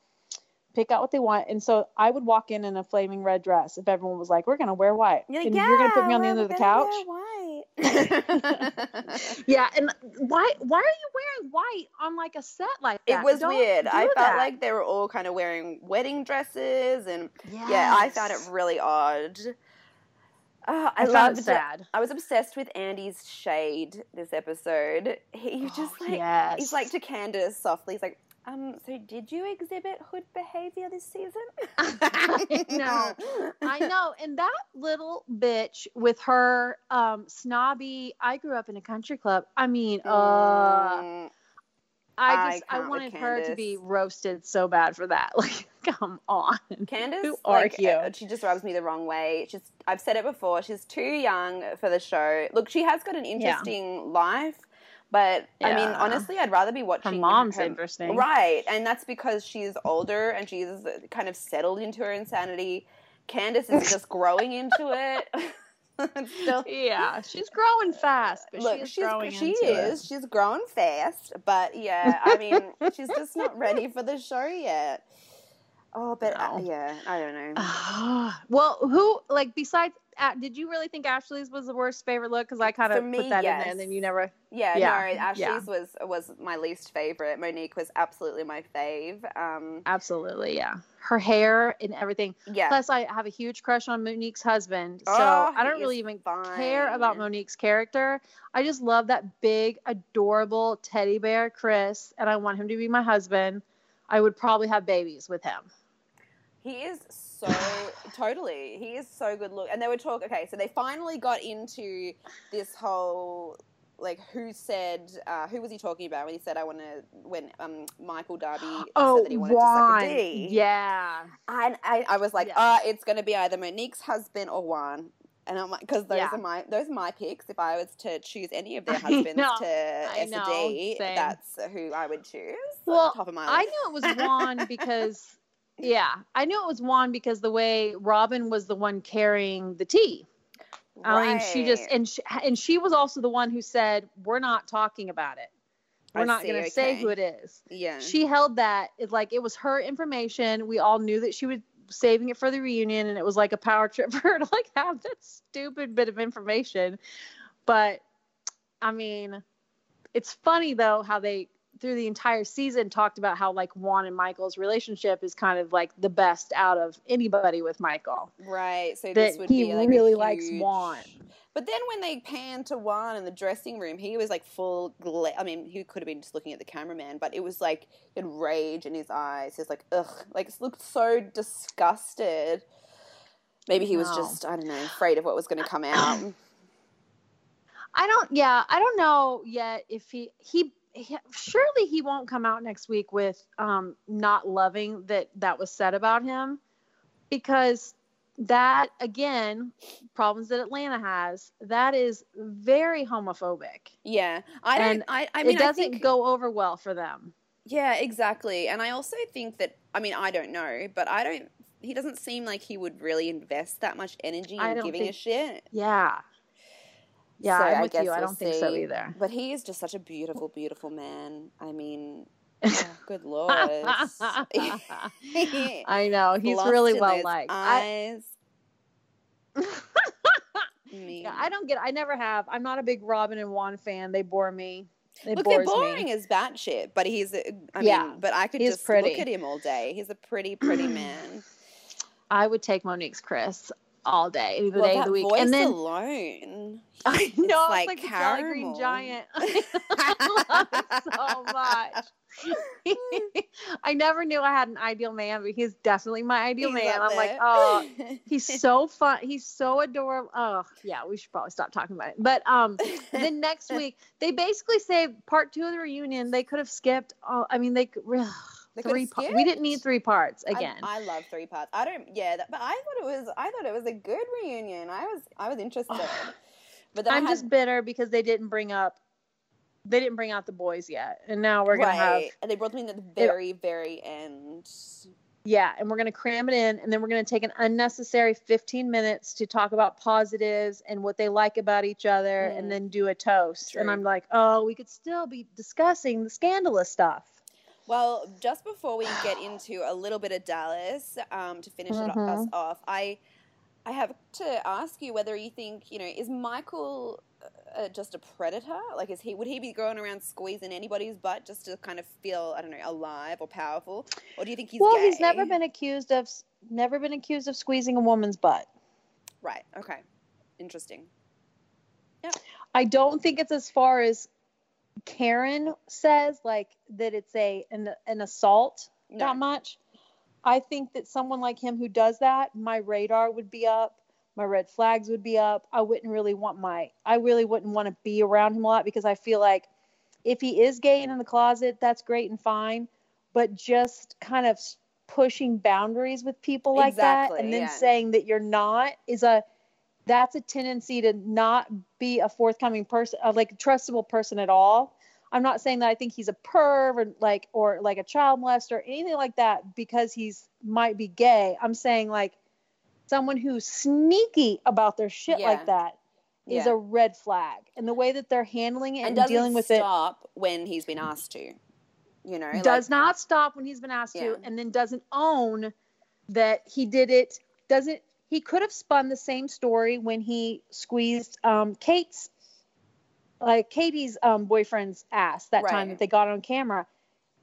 S2: pick out what they want. And so I would walk in in a flaming red dress if everyone was like, we're going to wear white.
S1: You're, like,
S2: and you're going to put me on the end of the couch.
S1: Wear white."
S2: Yeah. And why, why are you wearing white on like a set like that?
S1: it was
S2: Don't
S1: weird. I felt
S2: that.
S1: like they were all kind of wearing wedding dresses, and yeah, I found it really odd. Uh, I,
S2: I
S1: loved
S2: it.
S1: I was obsessed with Andy's shade this episode. He was just
S2: Oh,
S1: like
S2: yes.
S1: he's like to Candiace softly. He's like, um, so did you exhibit hood behavior this season?
S2: I know. I know. And that little bitch with her um snobby I grew up in a country club. I mean, uh
S1: Mm,
S2: I
S1: I
S2: just I,
S1: can't
S2: wanted her to be roasted so bad for that. Like, come on.
S1: Candiace,
S2: Who are
S1: like,
S2: you?
S1: uh, She just rubs me the wrong way. She's, I've said it before. She's too young for the show. Look, she has got an interesting life, but I mean, honestly, I'd rather be watching
S2: Her mom's
S1: her-
S2: interesting.
S1: right? And that's because she's older and she's kind of settled into her insanity. Candiace is just growing into it.
S2: Still, yeah, she's growing fast, Look, she is
S1: she's,
S2: growing.
S1: She is.
S2: It.
S1: She's growing fast, but yeah, I mean, she's just not ready for the show yet. Oh, but no. uh, yeah, I don't know.
S2: well, who like besides? Did you really think Ashley's was the worst favorite look? Because I kind of put that yes. in there, and then you never.
S1: Yeah, yeah. no, Ashley's yeah. was was my least favorite. Monique was absolutely my fave. Um,
S2: absolutely, yeah. Her hair and everything.
S1: Yeah.
S2: Plus, I have a huge crush on Monique's husband, so oh, I don't really even fine. care about Monique's character. I just love that big, adorable teddy bear, Chris, and I want him to be my husband. I would probably have babies with him.
S1: He is so totally. He is so good look. And they were talking. Okay, so they finally got into this whole like who said uh, who was he talking about when he said I want to when um, Michael Darby
S2: oh,
S1: said that he wanted
S2: Juan.
S1: to suck a D.
S2: Yeah.
S1: And I, I was like, ah, yeah. uh, it's going to be either Monique's husband or Juan. And I'm like, because those yeah. are my those are my picks. If I was to choose any of their husbands to S a D, that's who I would choose.
S2: Well,
S1: top of my
S2: list. I knew it was Juan because yeah, I knew it was Juan because the way Robin was the one carrying the tea. Right. I mean, she just and she, and she was also the one who said, "We're not talking about it. We're I not going to okay. say who it is."
S1: Yeah.
S2: She held that like it was her information. We all knew that she was saving it for the reunion, and it was like a power trip for her to like have that stupid bit of information. But I mean, it's funny though how they through the entire season talked about how like Juan and Michael's relationship is kind of like the best out of anybody with Michael.
S1: Right. So
S2: that
S1: this would
S2: he
S1: be like
S2: really
S1: huge...
S2: likes Juan.
S1: But then when they panned to Juan in the dressing room, he was like full. Gla- I mean, he could have been just looking at the cameraman, but it was like he had rage in his eyes. He's like, ugh, like looked so disgusted. Maybe he was no. just, I don't know, afraid of what was going to come out.
S2: I don't. Yeah, I don't know yet if he he surely he won't come out next week with um, not loving that that was said about him. Because that again problems that atlanta has that is very homophobic.
S1: Yeah. I don't I, I mean
S2: it doesn't
S1: think,
S2: go over well for them.
S1: Yeah exactly. And i also think that i mean i don't know but i don't he doesn't seem like he would really invest that much energy in giving
S2: think,
S1: a shit.
S2: Yeah yeah, so I'm with you. I don't think so either.
S1: But he is just such a beautiful, beautiful man. I mean, oh, good lord.
S2: I know he's really well liked.
S1: Eyes.
S2: I... yeah, I don't get. I never have. I'm not a big Robin and Juan fan. They bore me. It
S1: look, they're boring me. as batshit, but he's. I mean, yeah, but I could just pretty. look at him all day. He's a pretty, pretty man.
S2: I would take Monique's Chris all day, the
S1: well,
S2: day of the week. and then
S1: alone,
S2: I know it's like, like Jolly Green Giant. I love it so much. I never knew I had an ideal man, but he's definitely my ideal he's man. I'm there. like, oh, he's so fun. He's so adorable. Oh, yeah, we should probably stop talking about it. But um, then next week they basically say part two of the reunion. They could have skipped. Oh, I mean, they could. three parts. We didn't need three parts again.
S1: I, I, love three parts. I don't. Yeah, that, but I thought it was. I thought it was a good reunion. I was. I was interested.
S2: but I'm had, just bitter because they didn't bring up. They didn't bring out the boys yet, and now we're gonna right. have.
S1: And they brought them in at the very, very end.
S2: Yeah, and we're going to cram it in, and then we're going to take an unnecessary 15 minutes to talk about positives and what they like about each other, mm. and then do a toast. True. And I'm like, oh, we could still be discussing the scandalous stuff.
S1: Well, just before we get into a little bit of Dallas um, to finish mm-hmm. us off, I I have to ask you whether you think you know is Michael uh, just a predator? Like, is he would he be going around squeezing anybody's butt just to kind of feel I don't know alive or powerful, or do you think he's
S2: well?
S1: Gay?
S2: He's never been accused of never been accused of squeezing a woman's butt.
S1: Right. Okay. Interesting.
S2: Yeah. I don't think it's as far as Karen says like that it's a an, an assault no. that much. I think that someone like him who does that, my radar would be up, my red flags would be up. I wouldn't really want my I really wouldn't want to be around him a lot because I feel like if he is gay and in the closet, that's great and fine, but just kind of pushing boundaries with people like exactly, that and then yeah. saying that you're not is a that's a tendency to not be a forthcoming person, uh, like a trustable person at all. I'm not saying that I think he's a perv or like or like a child molester or anything like that because he's might be gay. I'm saying like someone who's sneaky about their shit
S1: Yeah.
S2: like that is
S1: Yeah.
S2: a red flag. And the way that they're handling it
S1: and
S2: and, dealing with it
S1: stop when he's been asked to. You know,
S2: does not stop when he's been asked
S1: Yeah.
S2: to and then doesn't own that he did it doesn't he could have spun the same story when he squeezed um, kate's like katie's um, boyfriend's ass that
S1: Right.
S2: time that they got on camera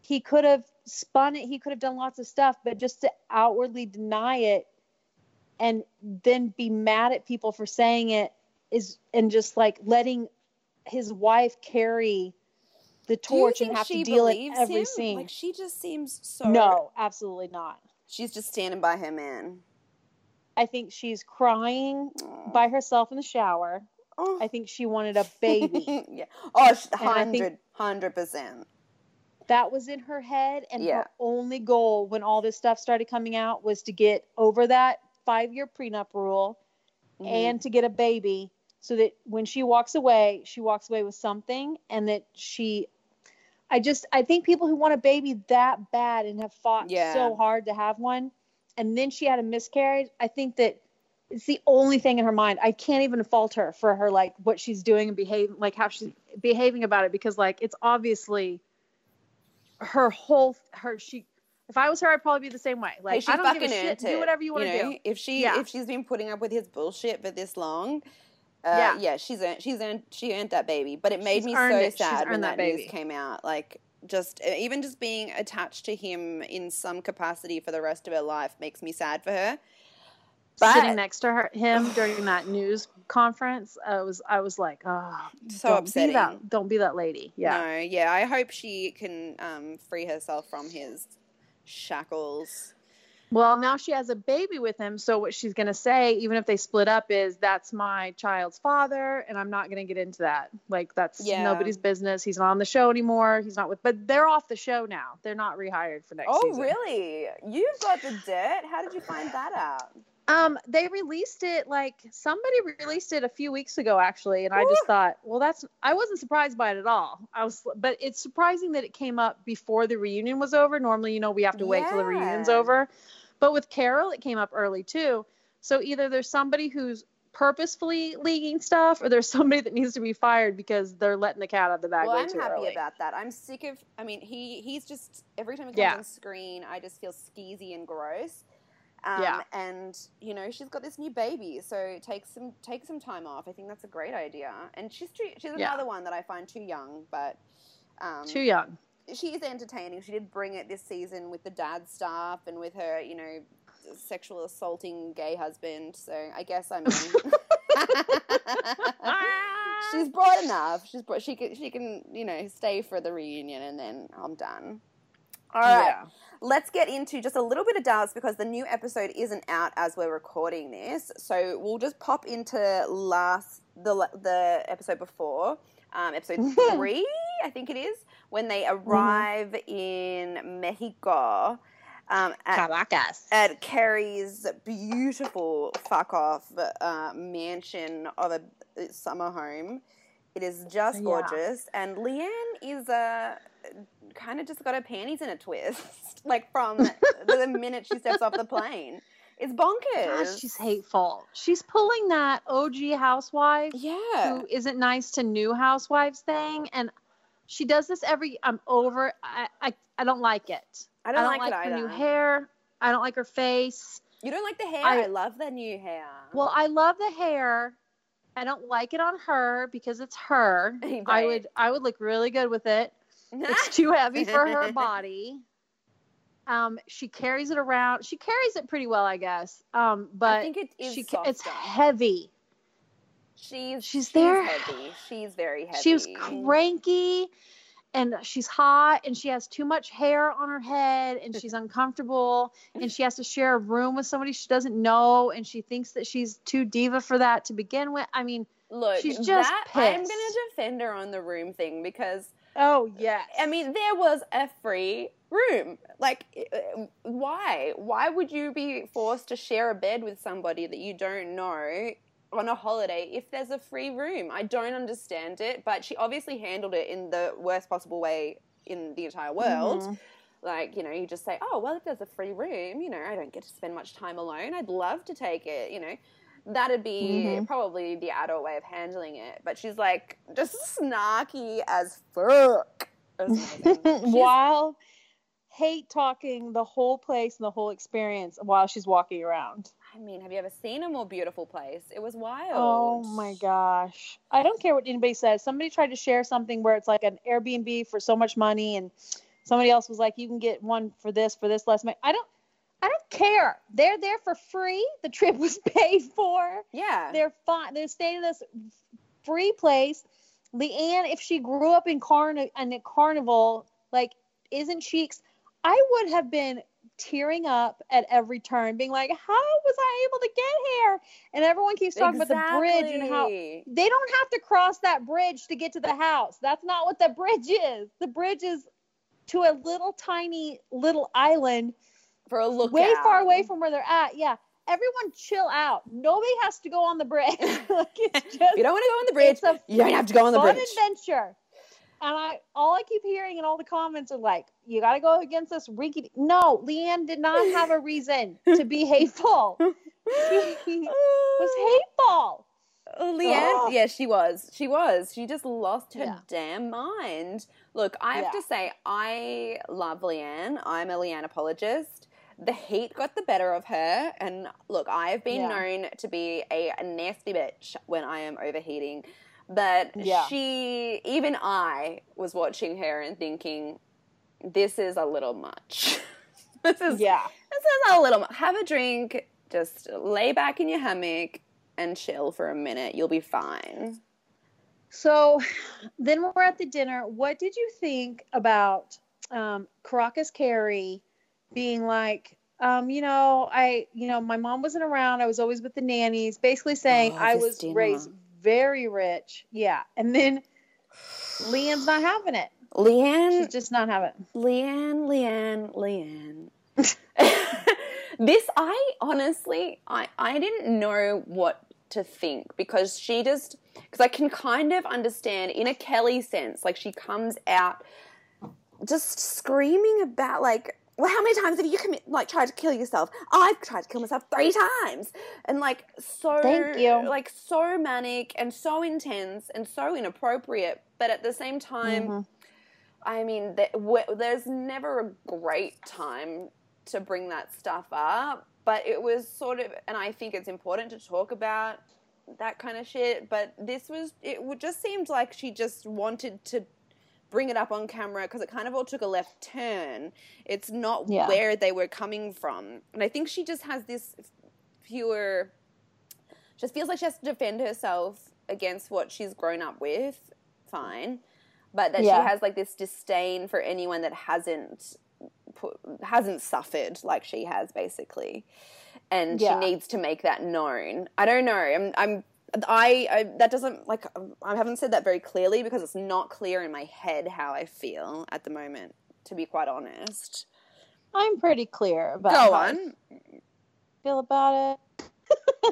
S2: he could have spun it he could have done lots of stuff but just to outwardly deny it and then be mad at people for saying it is and just like letting his wife carry the torch and have to deal
S1: believes
S2: every
S1: him?
S2: scene
S1: Like she just seems so.
S2: no, absolutely not.
S1: she's just standing by him, man.
S2: I think she's crying by herself in the shower.
S1: Oh.
S2: I think she wanted a baby.
S1: yeah. Oh, sh-
S2: And I think-
S1: hundred, hundred percent.
S2: that was in her head, and
S1: Yeah.
S2: her only goal when all this stuff started coming out was to get over that five year prenup rule
S1: Mm-hmm.
S2: and to get a baby so that when she walks away, she walks away with something and that she. I just, I think people who want a baby that bad and have fought
S1: Yeah.
S2: so hard to have one, and then she had a miscarriage, I think that it's the only thing in her mind. I can't even fault her for her like what she's doing and behave like how she's behaving about it because like it's obviously her whole her she if I was her I'd probably be the same way. Like
S1: hey, she's
S2: I don't give
S1: fucking
S2: a shit. Do whatever you want to
S1: know?
S2: do.
S1: If she
S2: Yeah.
S1: if she's been putting up with his bullshit for this long, uh,
S2: Yeah.
S1: yeah, she's earned she's earned she earned that baby. But it made
S2: She's
S1: me so
S2: it.
S1: Sad when that,
S2: that
S1: news
S2: baby.
S1: came out. Like just even just being attached to him in some capacity for the rest of her life makes me sad for her. But
S2: Sitting next to her him during that news conference, I was I was like, oh,
S1: so
S2: don't
S1: upsetting.
S2: Be that, don't be that lady. Yeah.
S1: No, yeah. I hope she can um, free herself from his shackles.
S2: Well, now she has a baby with him. So what she's gonna say, even if they split up, is that's my child's father, and I'm not gonna get into that. Like that's
S1: Yeah.
S2: nobody's business. He's not on the show anymore. He's not with, but they're off the show now. They're not rehired for next
S1: Oh,
S2: season.
S1: really? You've got the dirt. How did you find that out?
S2: Um, they released it like somebody released it a few weeks ago actually, and I just thought, well, that's I wasn't surprised by it at all. I was, but it's surprising that it came up before the reunion was over. Normally, you know, we have to wait till the reunion's
S1: Yeah.
S2: over, but with Carol, it came up early too. So either there's somebody who's purposefully leaking stuff, or there's somebody that needs to be fired because they're letting the cat out of the bag
S1: well,
S2: way
S1: I'm
S2: too
S1: happy
S2: early.
S1: about that. I'm sick of. I mean, he he's just every time he comes
S2: Yeah.
S1: on screen, I just feel skeezy and gross. Um,
S2: Yeah.
S1: And you know, she's got this new baby, so take some take some time off. I think that's a great idea. And she's too, she's
S2: Yeah.
S1: another one that I find too young, but. Um,
S2: Too young.
S1: She is entertaining. She did bring it this season with the dad stuff and with her, you know, sexual assaulting gay husband. So I guess I'm in. She's broad enough. She's broad, she can she can you know stay for the reunion and then I'm done. All right,
S2: Yeah.
S1: let's get into just a little bit of Dallas because the new episode isn't out as we're recording this. So we'll just pop into last the the episode before, um, episode three, I think it is, when they arrive in Mexico. Um, at,
S2: Caracas.
S1: at Kary's beautiful fuck off uh, mansion of a summer home. It is just
S2: Yeah.
S1: gorgeous, and LeeAnne is uh, kind of just got her panties in a twist, like from the minute she steps off the plane. It's bonkers.
S2: Gosh, she's hateful. She's pulling that OG housewife
S1: Yeah,
S2: who isn't nice to new housewives thing, and she does this every. I'm over. I I, I don't like it.
S1: I don't, like,
S2: like
S1: it
S2: her new hair. I don't like her face.
S1: You don't like the hair? I,
S2: I-
S1: love the new hair.
S2: Well, I love the hair. I don't like it on her because it's her. I would I would look really good with it. It's too heavy for her body. Um, she carries it around. She carries it pretty well, I guess. Um, but
S1: I think it is
S2: she it's heavy.
S1: She's
S2: she's
S1: she's
S2: there.
S1: heavy. She's very heavy.
S2: She was cranky and she's hot and she has too much hair on her head and she's uncomfortable and she has to share a room with somebody she doesn't know and she thinks that she's too diva for that to begin with. I mean,
S1: Look,
S2: She's just
S1: that, I'm gonna defend her on the room thing because
S2: oh yes.
S1: I mean there was a free room. Like, uh, why? Why would you be forced to share a bed with somebody that you don't know on a holiday if there's a free room? I don't understand it, but she obviously handled it in the worst possible way in the entire world.
S2: Mhm.
S1: like you know you just say oh well if there's a free room you know i don't get to spend much time alone i'd love to take it you know that'd be mm-hmm. probably the adult way of handling it but she's like just snarky as fuck
S2: while hate talking the whole place and the whole experience while she's walking around
S1: I mean, have you ever seen a more beautiful place? It was oh wild.
S2: Oh my gosh. I don't care what anybody says. Somebody tried to share something where it's like an Airbnb for so much money and somebody else was like you can get one for this for this less money. I don't I don't care. They're there for free. The trip was paid for.
S1: Yeah.
S2: They're fine. They're staying in this free place. LeeAnne, if she grew up in carn in a carnival, like isn't she I would have been tearing up at every turn, being like, How was I able to get here? And everyone keeps talking exactly. about the bridge and how they don't have to cross that bridge to get to the house. That's not what the bridge is. The bridge is to a little tiny little island
S1: for a look
S2: way far away from where they're at. Yeah. Everyone chill out. Nobody has to go on the bridge. like
S1: just, you don't want to go on the bridge, you don't have to go on the bridge.
S2: adventure and I all I keep hearing in all the comments are like, "You got to go against this Rinky." No, LeeAnne did not have a reason to be hateful. She was oh. hateful.
S1: Oh, LeeAnne, yeah, she was. She was. She just lost her yeah. damn mind. Look, I have yeah. to say, I love LeeAnne. I'm a LeeAnne apologist. The heat got the better of her, and look, I have been yeah. known to be a nasty bitch when I am overheating. But yeah. she, even I, was watching her and thinking, this is a little much. this is yeah. This is a little. Much. Have a drink. Just lay back in your hammock and chill for a minute. You'll be fine.
S2: So, then we're at the dinner. What did you think about um, Caracas Kary being like, um, you know, I, you know, my mom wasn't around. I was always with the nannies. Basically saying oh, I was raised very rich. Yeah. And then LeeAnne's not having it.
S1: LeeAnne.
S2: She's just not having it.
S1: LeeAnne, LeeAnne, LeeAnne. this, I honestly, I, I didn't know what to think because she just, because I can kind of understand in a Kelly sense, like she comes out just screaming about like well, how many times have you commit, like tried to kill yourself? I've tried to kill myself three times, and like so,
S2: Thank you.
S1: like so manic and so intense and so inappropriate. But at the same time, mm-hmm. I mean, there's never a great time to bring that stuff up. But it was sort of, and I think it's important to talk about that kind of shit. But this was, it just seemed like she just wanted to bring it up on camera because it kind of all took a left turn. It's not yeah. where they were coming from. And I think she just has this fewer, just feels like she has to defend herself against what she's grown up with. Fine. But that yeah. she has like this disdain for anyone that hasn't put, hasn't suffered like she has basically and yeah. she needs to make that known. I don't know. I'm I'm I, I, that doesn't like I haven't said that very clearly because it's not clear in my head how I feel at the moment. To be quite honest,
S2: I'm pretty clear about.
S1: Go on.
S2: feel about it.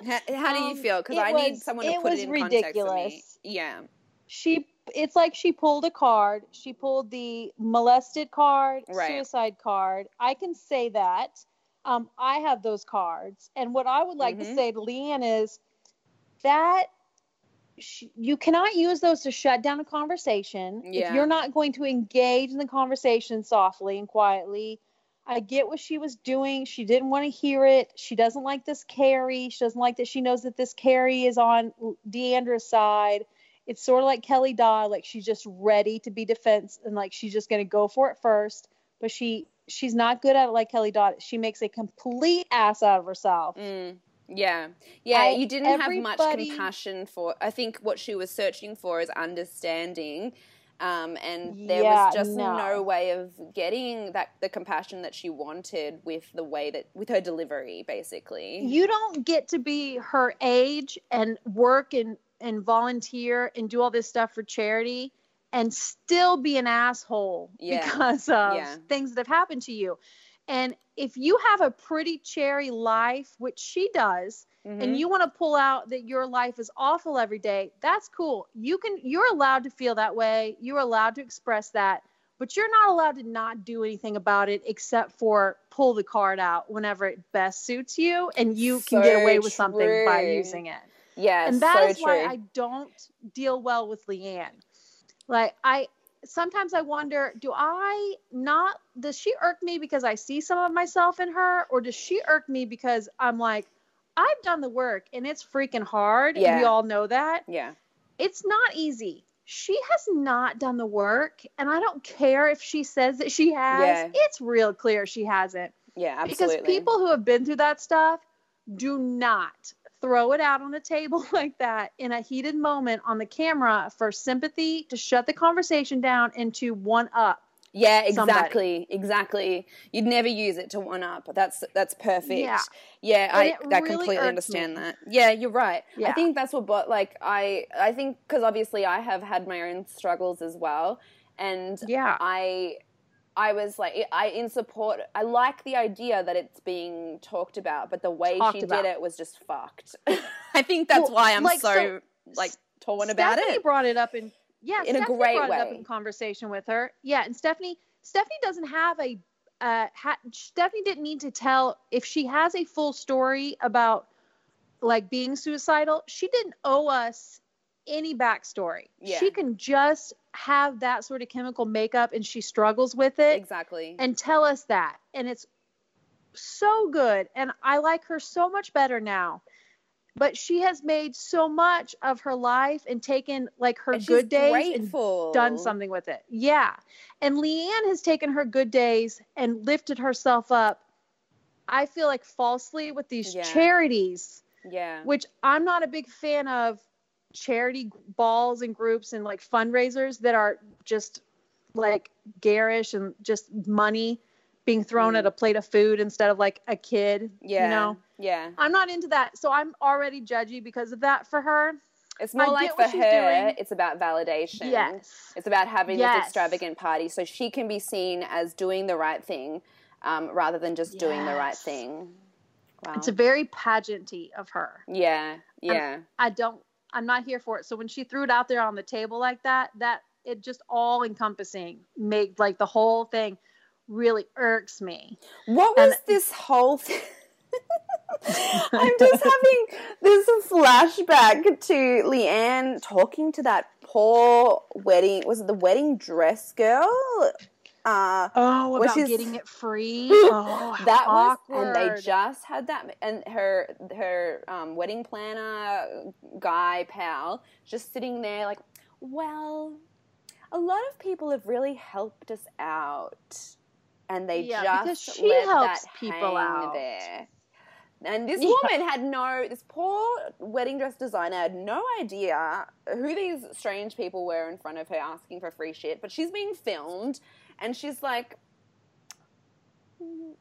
S1: how, how, do you um, feel? Because I was, need someone to put it in ridiculous. context for me. Yeah.
S2: She. It's like she pulled a card. She pulled the molested card, right. suicide card. I can say that. Um, I have those cards, and what I would like mm-hmm. to say to LeeAnne is that you cannot use those to shut down a conversation. Yeah. if you're not going to engage in the conversation softly and quietly i get what she was doing. She didn't want to hear it. She doesn't like this Kary. She doesn't like that she knows that this Kary is on D'Andra's side. It's sort of like kelly dodd like she's just ready to be defense and like she's just going to go for it first. But she she's not good at it like kelly dodd. She makes a complete ass out of herself.
S1: Mm. Yeah. Yeah, I, you didn't have much compassion for I think what she was searching for is understanding. Um, and there yeah, was just no. no. way of getting that the compassion that she wanted with the way that with her delivery basically
S2: you don't get to be her age and work and and volunteer and do all this stuff for charity and still be an asshole yeah. because of yeah. things that have happened to you and if you have a pretty cherry life, which she does, mm-hmm. and you want to pull out that your life is awful every day, that's cool. You can you're allowed to feel that way. You're allowed to express that. but you're not allowed to not do anything about it except for pull the card out whenever it best suits you and you
S1: So
S2: can get away with something by using it.
S1: Yeah,
S2: and that
S1: so
S2: is
S1: true.
S2: why I don't deal well with LeeAnne. Like I sometimes I wonder, do I not does she irk me because I see some of myself in her or does she irk me because I'm like I've done the work and it's freaking hard.
S1: Yeah.
S2: We all know that.
S1: yeah.
S2: It's not easy. She has not done the work and I don't care if she says that she has.
S1: Yeah.
S2: It's real clear she hasn't.
S1: Yeah, absolutely.
S2: Because people who have been through that stuff do not throw it out on a table like that in a heated moment on the camera for sympathy to shut the conversation down and to one up.
S1: Yeah,
S2: somebody.
S1: exactly, exactly. You'd never use it to one up. That's that's perfect.
S2: Yeah.
S1: Yeah, I I
S2: really
S1: completely understand
S2: me.
S1: that. Yeah, you're right.
S2: Yeah.
S1: I think that's what but like I I think cuz obviously I have had my own struggles as well and
S2: Yeah.
S1: I I was like I in support I like the idea that it's being talked about, but the way
S2: Talked
S1: she
S2: about.
S1: did it was just fucked. I think that's
S2: Well,
S1: why I'm
S2: like,
S1: so,
S2: so
S1: like torn about it.
S2: Stephanie brought it up in yeah,
S1: In a great
S2: brought it up
S1: way.
S2: in conversation with her. Yeah, and Stephanie Stephanie doesn't have a uh ha- Stephanie didn't need to tell if she has a full story about like being suicidal, she didn't owe us any backstory.
S1: Yeah.
S2: She can just have that sort of chemical makeup and she struggles with it
S1: Exactly.
S2: and tell us that. And it's so good. And I like her so much better now. But she has made so much of her life and taken like her
S1: And
S2: good days and done something with it. Yeah. And LeeAnne has taken her good days and lifted herself up, I feel like falsely with these
S1: Yeah.
S2: charities,
S1: Yeah.
S2: which I'm not a big fan of charity balls and groups and like fundraisers that are just like garish and just money being thrown
S1: Mm.
S2: at a plate of food instead of like a kid.
S1: Yeah.
S2: You know,
S1: Yeah.
S2: I'm not into that. So I'm already judgy because of that for her.
S1: It's more
S2: I
S1: like for her,
S2: doing.
S1: it's about validation.
S2: Yes.
S1: It's about having
S2: Yes.
S1: this extravagant party so she can be seen as doing the right thing um, rather than just doing the right thing. Wow.
S2: It's a very pageanty of her.
S1: yeah. Yeah.
S2: I don't I'm not here for it. So when she threw it out there on the table like that, that it just all encompassing made like the whole thing really irks me.
S1: What
S2: And-
S1: was this whole thing? I'm just having this flashback to LeeAnne talking to that poor wedding. Was it the wedding dress girl? Uh,
S2: Oh,
S1: Which
S2: about
S1: is-
S2: getting it free. Oh,
S1: that was,
S2: awkward.
S1: and they just had that, and her her um, wedding planner guy pal just sitting there like, well, a lot of people have really helped us out, and they
S2: Yeah,
S1: just
S2: she
S1: let
S2: helps
S1: that
S2: people out.
S1: there. And this woman had no, this poor wedding dress designer had no idea who these strange people were in front of her asking for free shit. But she's being filmed, and she's like, "Mm,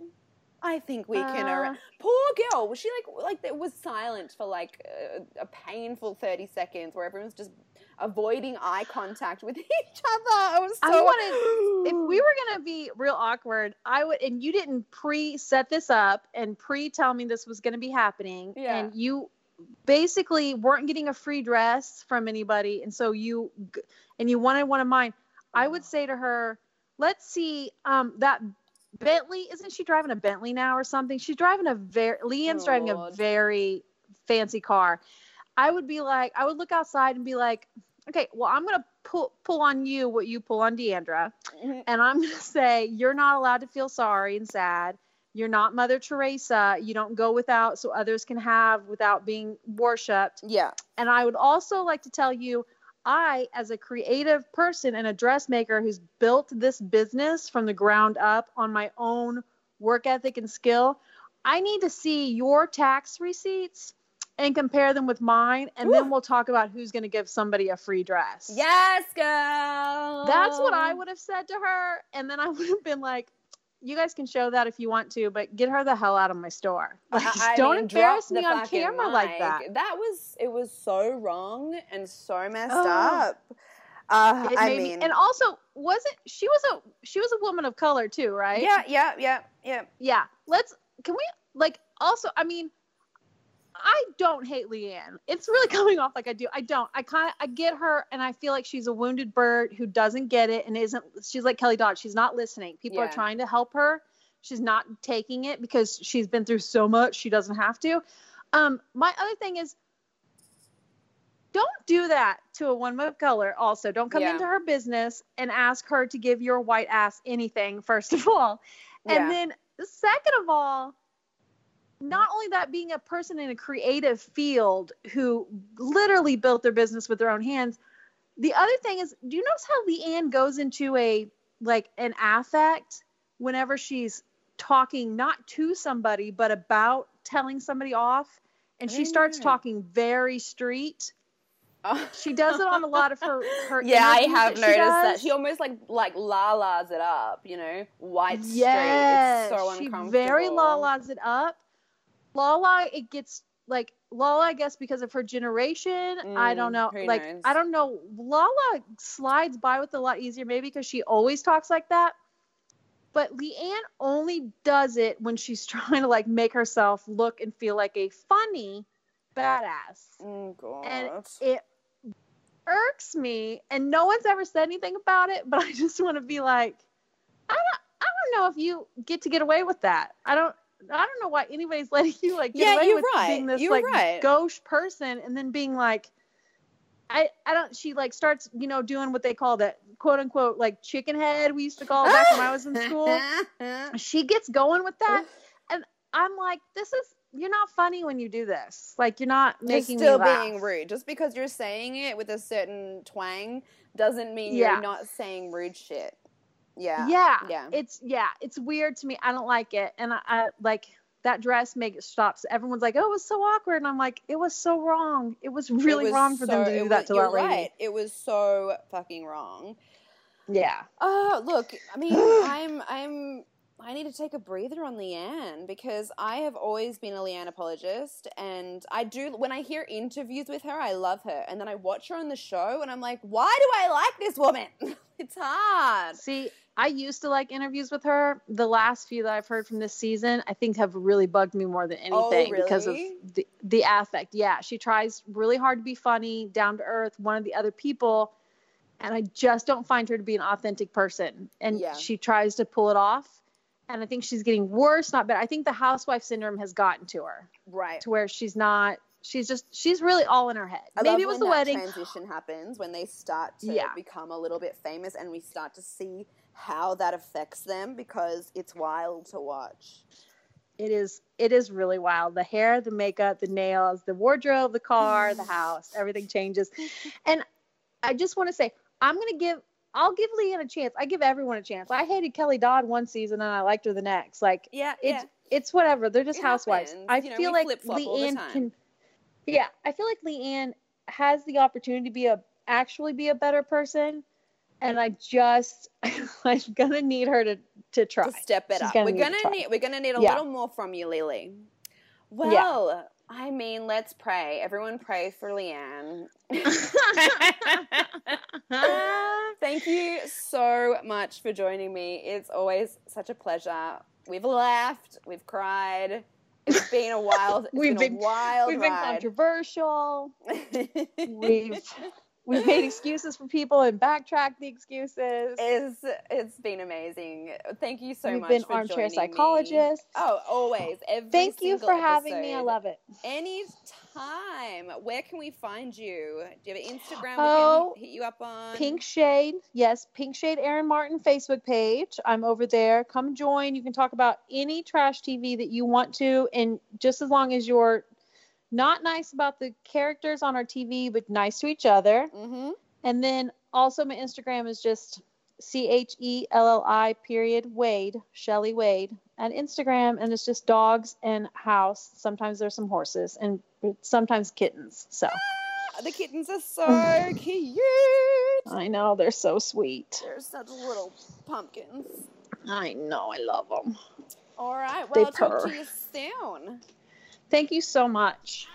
S1: I think we can.
S2: Uh.
S1: arra-" Poor girl. Was she like, like it was silent for like a, a painful thirty seconds, where everyone's just avoiding eye contact with each other. I was so.
S2: I wanted if we were gonna be real awkward, I would and you didn't pre set this up and pre tell me this was gonna be happening.
S1: Yeah.
S2: And you basically weren't getting a free dress from anybody, and so you and you wanted one of mine. I would say to her, let's see, um, that Bentley, isn't she driving a Bentley now or something? She's driving a very LeeAnne's
S1: Oh,
S2: driving
S1: Lord.
S2: a very fancy car. I would be like, I would look outside and be like, okay, well, I'm gonna pull pull on you what you pull on D'Andra,
S1: Mhm.
S2: and I'm gonna say you're not allowed to feel sorry and sad. You're not Mother Teresa. You don't go without so others can have without being worshipped.
S1: yeah.
S2: And I would also like to tell you, I, as a creative person and a dressmaker who's built this business from the ground up on my own work ethic and skill, I need to see your tax receipts and compare them with mine. And then we'll talk about who's going to give somebody a free dress.
S1: Yes, girl.
S2: That's what I would have said to her. And then I would have been like, you guys can show that if you want to, but get her the hell out of my store. Like,
S1: I- I
S2: don't
S1: mean,
S2: embarrass me on camera like that.
S1: That was it was so wrong and so messed
S2: Oh.
S1: up. Uh, I
S2: made me-
S1: mean,
S2: and also wasn't she was a she was a woman of color too, right?
S1: yeah, yeah, yeah, yeah.
S2: Yeah. Let's can we like also I mean I don't hate LeeAnne. It's really coming off like I do. I don't. I kind of I get her, and I feel like she's a wounded bird who doesn't get it and isn't. She's like Kelly Dodd. She's not listening. People yeah. are trying to help her. She's not taking it because she's been through so much. She doesn't have to. Um, my other thing is, don't do that to a woman of color. Also, don't come yeah. into her business and ask her to give your white ass anything. First of all, and yeah. then second of all not only that being a person in a creative field who literally built their business with their own hands the other thing is do you notice how leeanne goes into a like an affect whenever she's talking not to somebody but about telling somebody off? And she starts talking very street. Oh. she does it on a lot of her her
S1: yeah i have that noticed that she almost like like la la's it up you know? White yes, straight it's so uncomfortable
S2: she very la la's it up Lala, it gets like Lala, I guess because of her generation. Mm, I don't know. Like knows? I don't know. Lala slides by with a lot easier, maybe because she always talks like that. But LeeAnne only does it when she's trying to like make herself look and feel like a funny badass.
S1: Oh, God.
S2: And it irks me, and no one's ever said anything about it. But I just want to be like, I don't, I don't know if you get to get away with that. I don't. I don't know why anybody's letting you like get yeah, away with right. being this you're like right. gauche person and then being like I, I don't she like starts you know doing what they call that quote unquote like chicken head we used to call it back when I was in school she gets going with that and I'm like this is you're not funny when you do this like you're not making
S1: you're still
S2: being
S1: rude just because you're saying it with a certain twang doesn't mean yeah. you're not saying rude shit yeah.
S2: Yeah. Yeah. It's yeah, it's weird to me. I don't like it. And I, I like that dress makes stops. Everyone's like, "Oh, it was so awkward," and I'm like, "It was so wrong. It was really it was wrong for so, them to do that to that lady." Right.
S1: It was so fucking wrong.
S2: Yeah.
S1: Oh, uh, look. I mean, I'm I'm I need to take a breather on LeeAnne because I have always been a LeeAnne apologist, and I do. When I hear interviews with her, I love her, and then I watch her on the show, and I'm like, why do I like this woman? it's hard.
S2: See, I used to like interviews with her. The last few that I've heard from this season, I think have really bugged me more than oh, anything oh, really? because of the the affect. Yeah, she tries really hard to be funny, down to earth, one of the other people, and I just don't find her to be an authentic person. And yeah. she tries to pull it off and I think she's getting worse, not better. I think the housewife syndrome has gotten to her,
S1: right?
S2: To where she's not. She's just she's really all in her head.
S1: I Maybe it was the wedding. Transition happens when they start to yeah. become a little bit famous, and we start to see how that affects them because it's wild to watch.
S2: It is. It is really wild. The hair, the makeup, the nails, the wardrobe, the car, the house, everything changes. And I just want to say, I'm going to give I'll give LeeAnne a chance. I give everyone a chance. I hated Kelly Dodd one season and I liked her the next. Like,
S1: yeah,
S2: it's
S1: yeah.
S2: it's whatever. They're just it housewives. Happens. I you know, feel like LeeAnne can. Yeah, I feel like LeeAnne has the opportunity to be a actually be a better person, and I just I'm gonna need her to to try.
S1: To step it She's up. Gonna we're gonna need we're gonna need a yeah. little more from you, Lily. Well, yeah. I mean, let's pray. Everyone pray for LeeAnne. Thank you so much for joining me. It's always such a pleasure. We've laughed, we've cried. It's been a wild, we've been, been, a wild
S2: We've ride. been controversial. we've we made excuses for people and backtracked the excuses.
S1: It's it's been amazing. Thank you so
S2: We've
S1: much.
S2: Been armchair psychologists.
S1: Me. Oh, always. Every
S2: Thank you for
S1: episode.
S2: having me. I love it.
S1: Anytime. Where can we find you? Do you have an Instagram
S2: oh,
S1: we can oh, hit you up on?
S2: Pink Shade. Yes, Pink Shade Erin Martin Facebook page. I'm over there. Come join. You can talk about any trash TV that you want to, and just as long as you're not nice about the characters on our TV, but nice to each other.
S1: Mm-hmm.
S2: And then also my Instagram is just C H E L L I period Wade, Chelli Wade, and Instagram, and it's just dogs and house. Sometimes there's some horses and sometimes kittens. So
S1: ah, the kittens are so cute.
S2: I know they're so sweet.
S1: They're such little pumpkins.
S2: I know. I love them.
S1: All right. Well, they I'll purr. talk to you soon.
S2: Thank you so much.